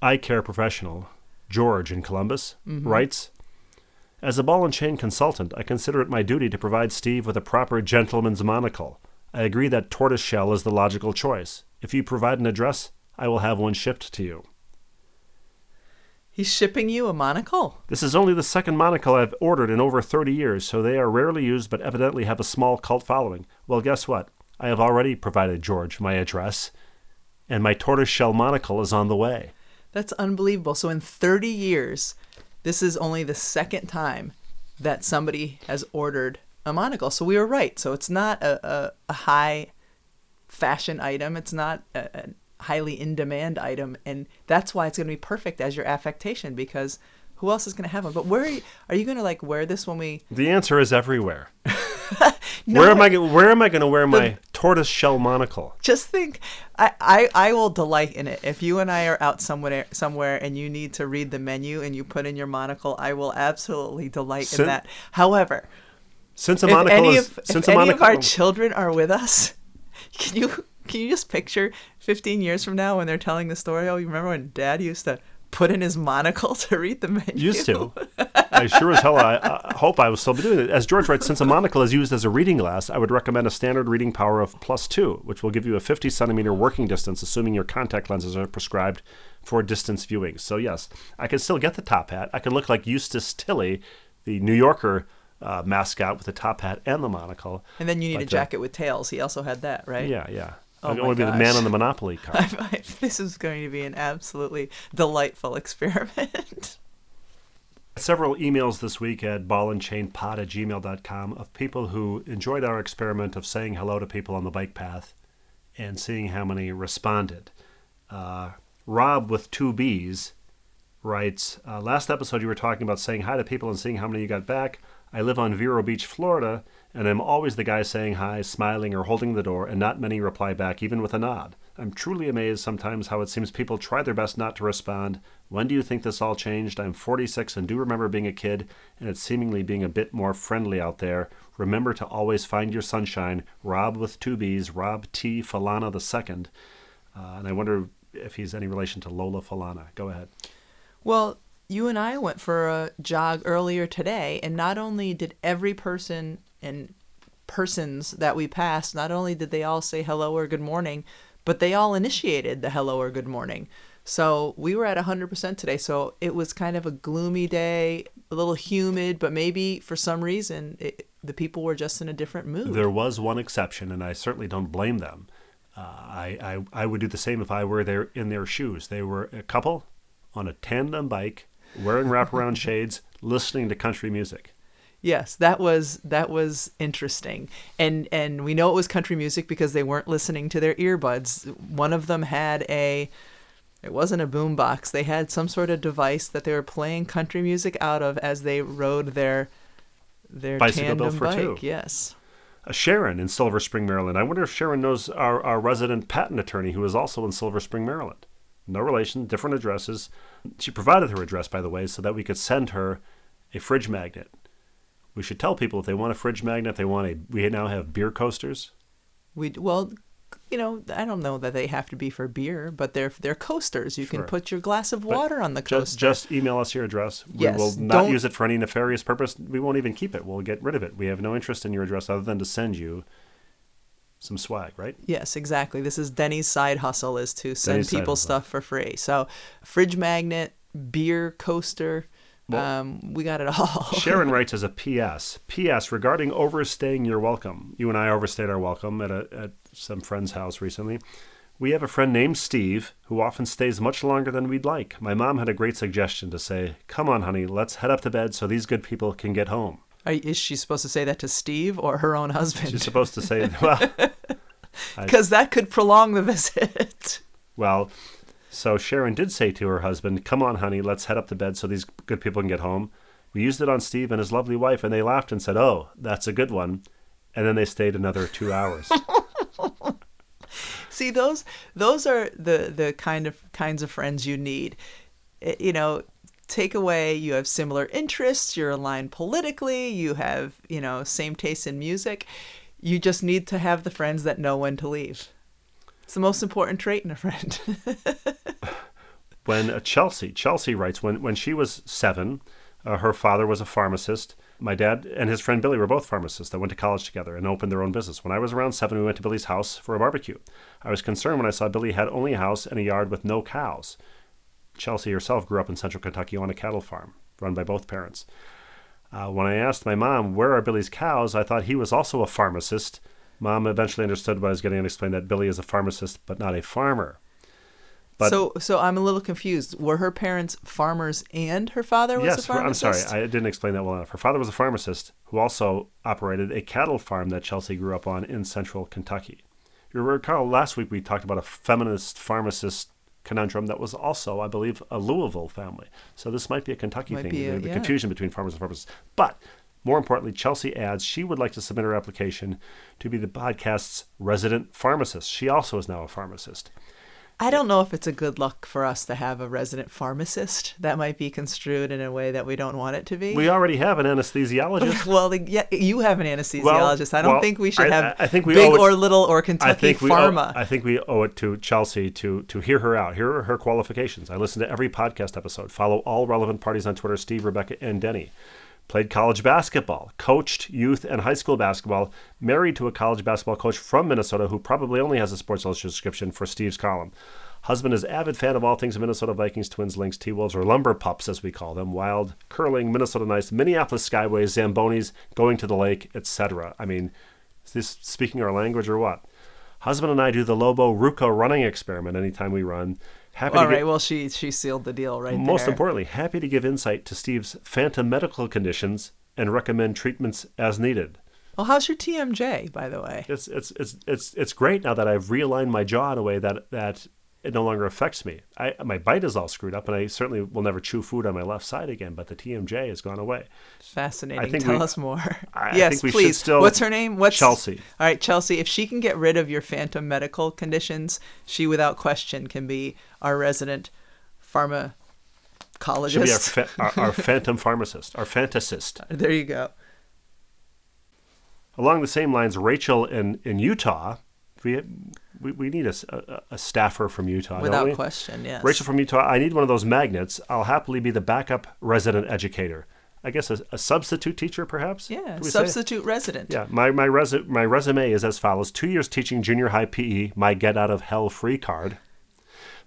eye care professional, George in Columbus, mm-hmm. writes As a ball and chain consultant, I consider it my duty to provide Steve with a proper gentleman's monocle. I agree that tortoise shell is the logical choice. If you provide an address, I will have one shipped to you. He's shipping you a monocle? This is only the second monocle I've ordered in over 30 years, so they are rarely used but evidently have a small cult following. Well, guess what? I have already provided George my address, and my tortoise shell monocle is on the way. That's unbelievable. So in 30 years, this is only the second time that somebody has ordered a monocle. So we were right. So it's not a, a, a high fashion item. It's not a, a highly in demand item, and that's why it's going to be perfect as your affectation because who else is going to have one? But where are you, are you going to like wear this when we? The answer is everywhere. No, where am I? Where am I going to wear my tortoise shell monocle? just think I, I i will delight in it if you and i are out somewhere somewhere and you need to read the menu and you put in your monocle i will absolutely delight Sin- in that however Since a if monocle any is of, since if a any monocle, of our children are with us can you can you just picture 15 years from now when they're telling the story oh you remember when dad used to put in his monocle to read the menu used to. I sure as hell I, I hope I will still be doing it. As George writes, since a monocle is used as a reading glass, I would recommend a standard reading power of plus two, which will give you a 50 centimeter working distance, assuming your contact lenses are prescribed for distance viewing. So yes, I can still get the top hat. I can look like Eustace Tilley, the New Yorker uh, mascot with the top hat and the monocle. and then you need a uh, jacket with tails he also had that right Yeah, yeah. Oh I my want to be the man on the Monopoly card. this is going to be an absolutely delightful experiment Several emails this week at ballandchainpod at gmail.com of people who enjoyed our experiment of saying hello to people on the bike path and seeing how many responded. Uh, Rob with two B's writes uh, Last episode you were talking about saying hi to people and seeing how many you got back. I live on Vero Beach, Florida, and I'm always the guy saying hi, smiling, or holding the door, and not many reply back, even with a nod. I'm truly amazed sometimes how it seems people try their best not to respond. When do you think this all changed? I'm 46 and do remember being a kid, and it's seemingly being a bit more friendly out there. Remember to always find your sunshine. Rob with two B's, Rob T. Falana II. Uh, and I wonder if he's any relation to Lola Falana. Go ahead. Well, you and I went for a jog earlier today, and not only did every person and persons that we passed, not only did they all say hello or good morning, but they all initiated the hello or good morning. So we were at 100% today. So it was kind of a gloomy day, a little humid, but maybe for some reason it, the people were just in a different mood. There was one exception, and I certainly don't blame them. Uh, I, I I would do the same if I were there in their shoes. They were a couple on a tandem bike, wearing wraparound shades, listening to country music. Yes, that was that was interesting, and and we know it was country music because they weren't listening to their earbuds. One of them had a, it wasn't a boombox. They had some sort of device that they were playing country music out of as they rode their, their Bicycle built for bike. two. Yes, Uh, Sharon in Silver Spring, Maryland. I wonder if Sharon knows our, our resident patent attorney who is also in Silver Spring, Maryland. No relation, different addresses. She provided her address, by the way, so that we could send her a fridge magnet. We should tell people if they want a fridge magnet, they want a. We now have beer coasters. we well, you know, I don't know that they have to be for beer, but they're they're coasters. You Sure. can put your glass of But water on the Just, coaster. just email us your address. We Yes, will not don't- use it for any nefarious purpose. We won't even keep it. We'll get rid of it. We have no interest in your address other than to send you some swag, right? Yes, exactly. This is Denny's side hustle is to send Denny's people stuff for free. So, fridge magnet, beer coaster, Well- um, we got it all. Sharon writes as a PS. PS regarding overstaying your welcome. You and I overstayed our welcome at a at some friend's house recently. We have a friend named Steve who often stays much longer than we'd like. My mom had a great suggestion to say, "Come on, honey, let's head up to bed so these good people can get home." Are, is she supposed to say that to Steve or her own husband? She's supposed to say, "Well, Because that could prolong the visit. well." So Sharon did say to her husband, "Come on, honey, let's head up to bed so these good people can get home." We used it on Steve and his lovely wife, and they laughed and said, "Oh, that's a good one." And then they stayed another two hours. See those those are the the kind of kinds of friends you need. Eh, You know, take away you have similar interests, you're aligned politically, you have, you know, same taste in music. You just need to have the friends that know when to leave. It's the most important trait in a friend. when uh, Chelsea Chelsea writes when when she was seven, uh, her father was a pharmacist. My dad and his friend Billy were both pharmacists that went to college together and opened their own business. When I was around seven, we went to Billy's house for a barbecue. I was concerned when I saw Billy had only a house and a yard with no cows. Chelsea herself grew up in central Kentucky on a cattle farm run by both parents. Uh, when I asked my mom, Where are Billy's cows? I thought he was also a pharmacist. Mom eventually understood what I was getting and explained that Billy is a pharmacist but not a farmer. But so so I'm a little confused. Were her parents farmers and her father was a yes, I'm pharmacist? sorry, I didn't explain that well enough. Her father was a pharmacist who also operated a cattle farm that Chelsea grew up on in central Kentucky. You recall last week we talked about a feminist pharmacist conundrum that was also, I believe, a Louisville family. So this might be a Kentucky Might thing, be a- the yeah. confusion between farmers and pharmacists. But more importantly, Chelsea adds she would like to submit her application to be the podcast's resident pharmacist. She also is now a pharmacist. I don't know if it's a good luck for us to have a resident pharmacist. That might be construed in a way that we don't want it to be. We already have an anesthesiologist. well, the, yeah, you have an anesthesiologist. I don't well, think we should I- have I- I think we big or little or Kentucky I think we Pharma. Owe, I think we owe it to Chelsea to to hear her out. Here are her qualifications. I listen to every podcast episode. Follow all relevant parties on Twitter: Steve, Rebecca, and Denny. Played college basketball, coached youth and high school basketball. Married to a college basketball coach from Minnesota who probably only has a Sports Illustrated subscription for Steve's column. Husband is avid fan of all things Minnesota Vikings, Twins, Lynx, T-Wolves, or Lumber Pups, as we call them. Wild, curling, Minnesota Nice, Minneapolis Skyways, Zambonis, going to the lake, etc. I mean, is this speaking our language or what? Husband and I do the Lobo Ruco running experiment anytime we run. Happy All right. get, Well, she she sealed the deal right most there. importantly, happy to give insight to Steve's phantom medical conditions and recommend treatments as needed. Well, how's your TMJ, by the way? It's it's it's it's it's great now that I've realigned my jaw in a way that that it no longer affects me. I my bite is all screwed up, and I certainly will never chew food on my left side again. But the TMJ has gone away. Fascinating. I think Tell we- us more. I- I yes, think we should please. still- What's her name? What's Chelsea. All right, Chelsea. If she can get rid of your phantom medical conditions, she without question can be our resident pharmacologist. Should be our, fa- our our phantom pharmacist, our fantasist. there you go. Along the same lines, Rachel in in Utah, we we, we need a staffer from Utah, Without question, yes. Rachel from Utah, I need one of those magnets. I'll happily be the backup resident educator. I guess a, a substitute teacher, perhaps. Yeah, we say? substitute resident. Yeah, my my, resu- my resume is as follows: two years teaching junior high PE, my get out of hell free card.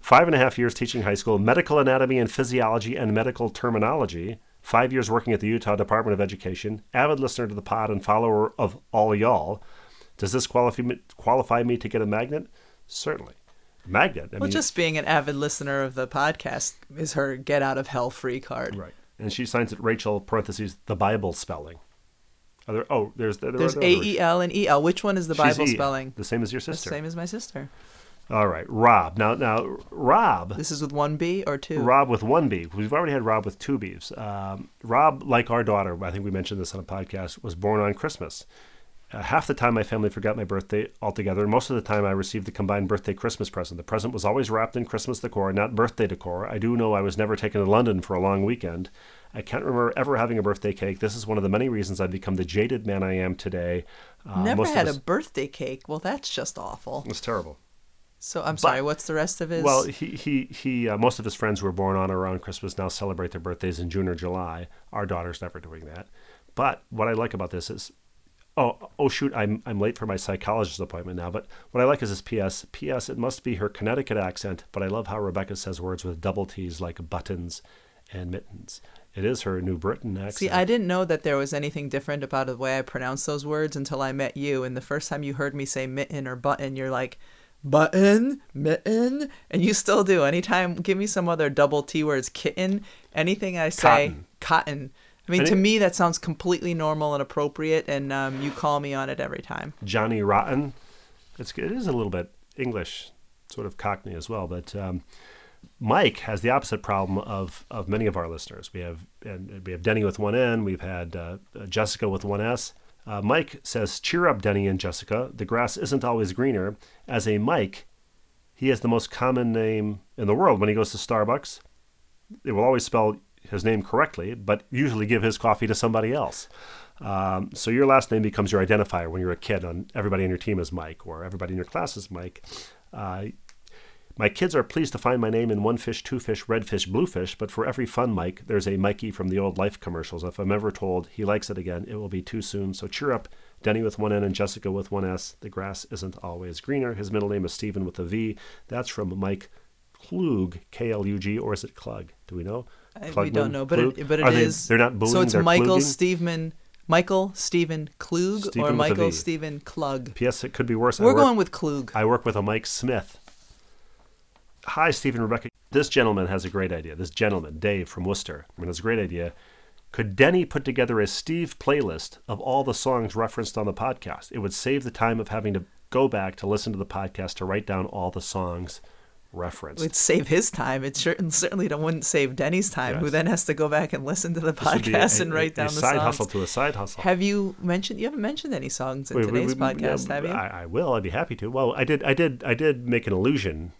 Five and a half years teaching high school medical anatomy and physiology and medical terminology. Five years working at the Utah Department of Education. Avid listener to the pod and follower of all y'all. Does this qualify me, qualify me to get a magnet? Certainly. Magnet. I Well, mean, just being an avid listener of the podcast is her get out of hell free card. right. And she signs it Rachel parentheses the Bible spelling. Are there, oh, there's there, There's there A E L and E L. Which one is the She's Bible spelling? The same as your sister. The same as my sister. All right, Rob. Now, now, Rob. This is with one B or two. Rob with one B. We've already had Rob with two B's. Um, Rob, like our daughter, I think we mentioned this on a podcast, was born on Christmas. Uh, half the time, my family forgot my birthday altogether, and most of the time, I received the combined birthday Christmas present. The present was always wrapped in Christmas decor, not birthday decor. I do know I was never taken to London for a long weekend. I can't remember ever having a birthday cake. This is one of the many reasons I've become the jaded man I am today. Uh, Never had a birthday cake. Well, that's just awful. It's terrible. So I'm sorry. What's the rest of his? Well, he he he. Uh, most of his friends who were born on or around Christmas now celebrate their birthdays in June or July. Our daughter's never doing that. But what I like about this is, oh oh shoot, I'm I'm late for my psychologist appointment now. But what I like is this P.S. P.S. It must be her Connecticut accent, but I love how Rebecca says words with double T's like buttons and mittens. It is her New Britain accent. See, I didn't know that there was anything different about the way I pronounce those words until I met you. And the first time you heard me say mitten or button, you're like, button, mitten, and you still do. Anytime, give me some other double T words, kitten, anything I say, Cotton. cotton. I mean, to me, that sounds completely normal and appropriate, and um, you call me on it every time. Johnny Rotten. It's it is a little bit English, sort of Cockney as well. But um, Mike has the opposite problem of of many of our listeners. We have and we have Denny with one N. We've had uh, Jessica with one S. Uh, Mike says, "Cheer up, Denny and Jessica. The grass isn't always greener." As a Mike, he has the most common name in the world. When he goes to Starbucks, it will always spell his name correctly, but usually give his coffee to somebody else. Um, so your last name becomes your identifier when you're a kid. On everybody on your team is Mike, or everybody in your class is Mike. Uh, my kids are pleased to find my name in one fish, two fish, red fish, blue fish, but for every fun Mike, there's a Mikey from the old Life commercials. If I'm ever told he likes it again, it will be too soon. So cheer up, Denny with one N and Jessica with one S. The grass isn't always greener. His middle name is Stephen with a V. That's from Mike Klug, K L U G, or is it Klug? Do we know? I- we don't know, but Klug? it, but Are it they- is- They're not booing. So it's Michael? Stephen, Michael Stephen Klug Stephen or Michael. Stephen Klug. P.S. It could be worse. We're work- going with Klug. I work with a Mike Smith. Hi, Stephen Rebecca. This gentleman has a great idea. This gentleman, Dave from Worcester, I mean, it's a great idea. Could Denny put together a Steve playlist of all the songs referenced on the podcast? It would save the time of having to go back to listen to the podcast to write down all the songs referenced. It'd save his time. It cer- certainly wouldn't save Denny's time, who then has to go back and listen to the would podcast a- and write a down the side songs. hustle to a side hustle. Have you mentioned? You haven't mentioned any songs in Wait, today's podcast, yeah, have you? I, I will. I'd be happy to. Well, I did. I did. I did make an allusion,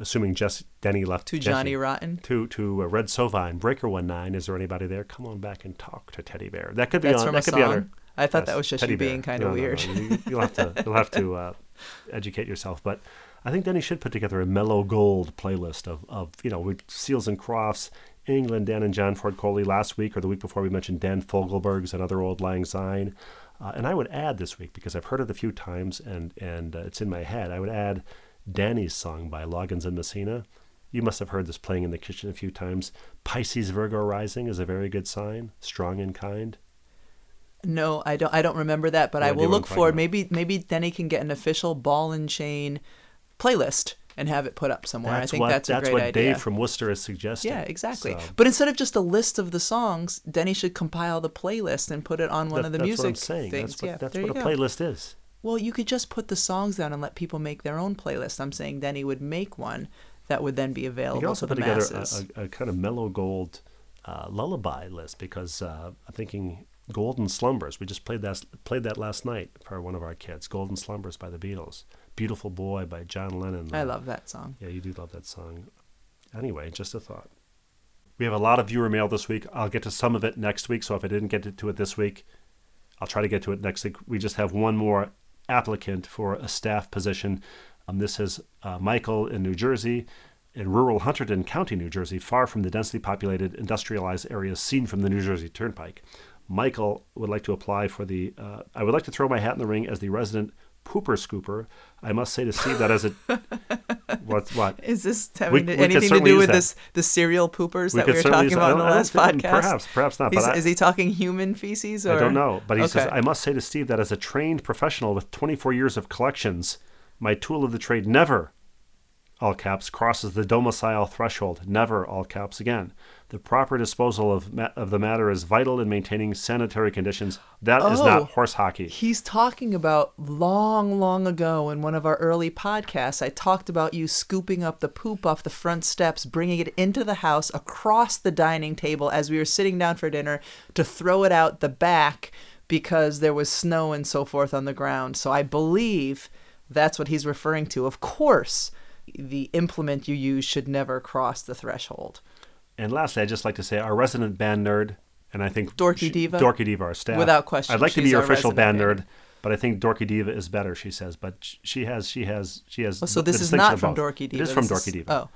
assuming just Denny left to Jesse- Johnny Rotten. to to uh, Red Sovine Breaker One Nine. Is there anybody there? Come on back and talk to Teddy Bear. That could be That's on. from that a could be on. song? our- I thought Yes, that was just Teddy you being kind of No, weird. no. You, you'll have to. You'll have to uh, educate yourself. But I think Denny should put together a mellow gold playlist of of you know with Seals and Crofts. England, Dan and John Ford Coley last week or the week before we mentioned Dan Fogelberg's Another Old Lang Syne. Uh, and I would add this week because I've heard it a few times and and uh, it's in my head. I would add Danny's song by Loggins and Messina. You must have heard this playing in the kitchen a few times. Pisces Virgo Rising is a very good sign, strong and kind. No, I don't. I don't remember that, but No I will look forward. Maybe maybe Denny can get an official ball and chain playlist and have it put up somewhere. I think what, that's a that's great what idea. Dave from Worcester is suggesting. yeah, exactly. So, But instead of just a list of the songs, Denny should compile the playlist and put it on one that- of the that's music what I'm saying. things. That's what, yeah, that's what a go. playlist is. Well, you could just put the songs down and let people make their own playlist. I'm saying Denny would make one that would then be You available also to the put together masses. a, a, a kind of mellow gold uh, lullaby list because uh, I'm thinking Golden Slumbers. We just played that played that last night for one of our kids. Golden Slumbers by the Beatles. Beautiful Boy by John Lennon. I Uh, love that song. Yeah, you do love that song. Anyway, just a thought. We have a lot of viewer mail this week. I'll get to some of it next week. So if I didn't get to it this week, I'll try to get to it next week. We just have one more applicant for a staff position. Um, this is uh, Michael in New Jersey, in rural Hunterdon County, New Jersey, far from the densely populated industrialized areas seen from the New Jersey Turnpike. Michael would like to apply for the. Uh, I would like to throw my hat in the ring as the resident pooper scooper. I must say to Steve that as a what's what Is this having we anything to do with that. this the cereal poopers We that we were talking about in the don't- I don't last podcast? perhaps- perhaps not, I- is he talking human feces? Or? I don't know, but he says, I must say to Steve that as a trained professional with 24 years of collections, my tool of the trade never, all caps, crosses the domicile threshold. Never, all caps, again. The proper disposal of, ma- of the matter is vital in maintaining sanitary conditions. That is Oh. not horse hockey. He's talking about long, long ago in one of our early podcasts. I talked about you scooping up the poop off the front steps, bringing it into the house across the dining table as we were sitting down for dinner to throw it out the back because there was snow and so forth on the ground. So I believe that's what he's referring to. Of course, the implement you use should never cross the threshold. And lastly, I'd just like to say our resident band nerd, and I think Dorky she- Diva? Dorky Diva, our staff. Without question, I'd like to be your official band resident nerd, but I think Dorky Diva is better. She says, but she has, she has, she has. Oh, so the this is not from. Dorky Diva. It is from Dorky Diva. Oh,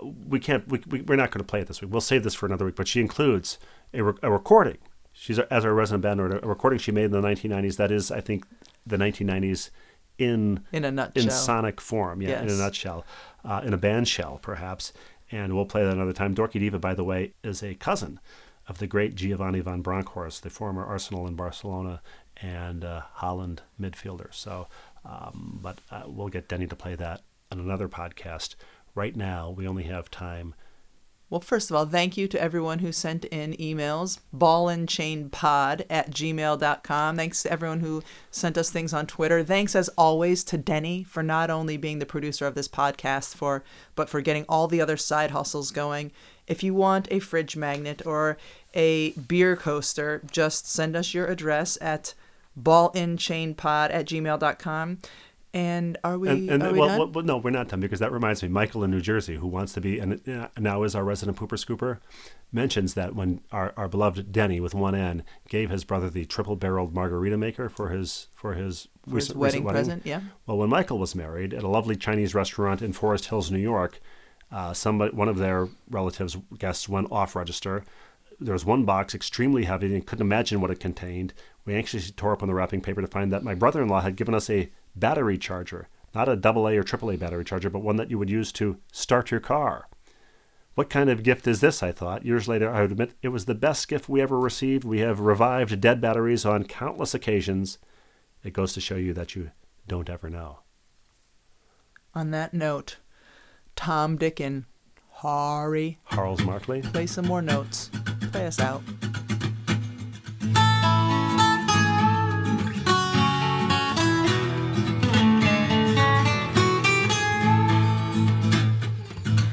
we can't we, we, we're not going to play it this week we'll save this for another week but she includes a, re- a recording she's a, as our resident band nerd, a recording she made in the 1990s that is i think the 1990s in in a nutshell. in sonic form yeah in a nutshell. Uh, in a band shell perhaps. And we'll play that another time. Dorky diva by the way is a cousin of the great giovanni van bronckhorst the former arsenal in barcelona and uh, holland midfielder. So um, but uh, we'll get denny to play that on another podcast. Right now we only have time Well, first of all, thank you to everyone who sent in emails. Ballandchainpod at gmail.com. Thanks to everyone who sent us things on Twitter. Thanks, as always, to Denny for not only being the producer of this podcast, for but for getting all the other side hustles going. If you want a fridge magnet or a beer coaster, just send us your address at ballandchainpod at gmail.com. And are we, and, and are we well, done? well, well, no, we're not done because that reminds me. Michael in New Jersey, who wants to be and uh, now is our resident pooper scooper, mentions that when our, our beloved Denny with one N gave his brother the triple barreled margarita maker for his for his, For his wedding present, yeah. Well, when Michael was married at a lovely Chinese restaurant in Forest Hills, New York, uh, somebody one of their relatives guests went off register. There was one box extremely heavy and couldn't imagine what it contained. We anxiously tore open the wrapping paper to find that my brother-in-law had given us a battery charger, not a double A or triple A battery charger, but one that you would use to start your car. What kind of gift is this? I thought. Years later, I would admit it was the best gift we ever received. We have revived dead batteries on countless occasions. It goes to show you that you don't ever know. On that note, Tom Dickin, Hari, Harles Markley. play some more notes. Play us out.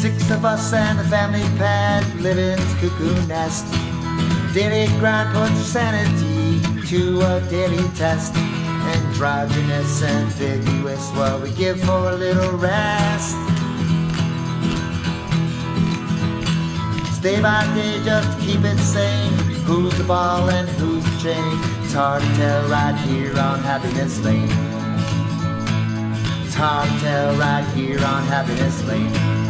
Six of us and the family pet live in this cuckoo nest. Daily grind puts sanity to a daily test. Androgynous, ambiguous, what we give for a little rest. Day by day, just keep it sane. Who's the ball and who's the chain? It's hard to tell right here on Happiness Lane. It's hard to tell right here on Happiness Lane.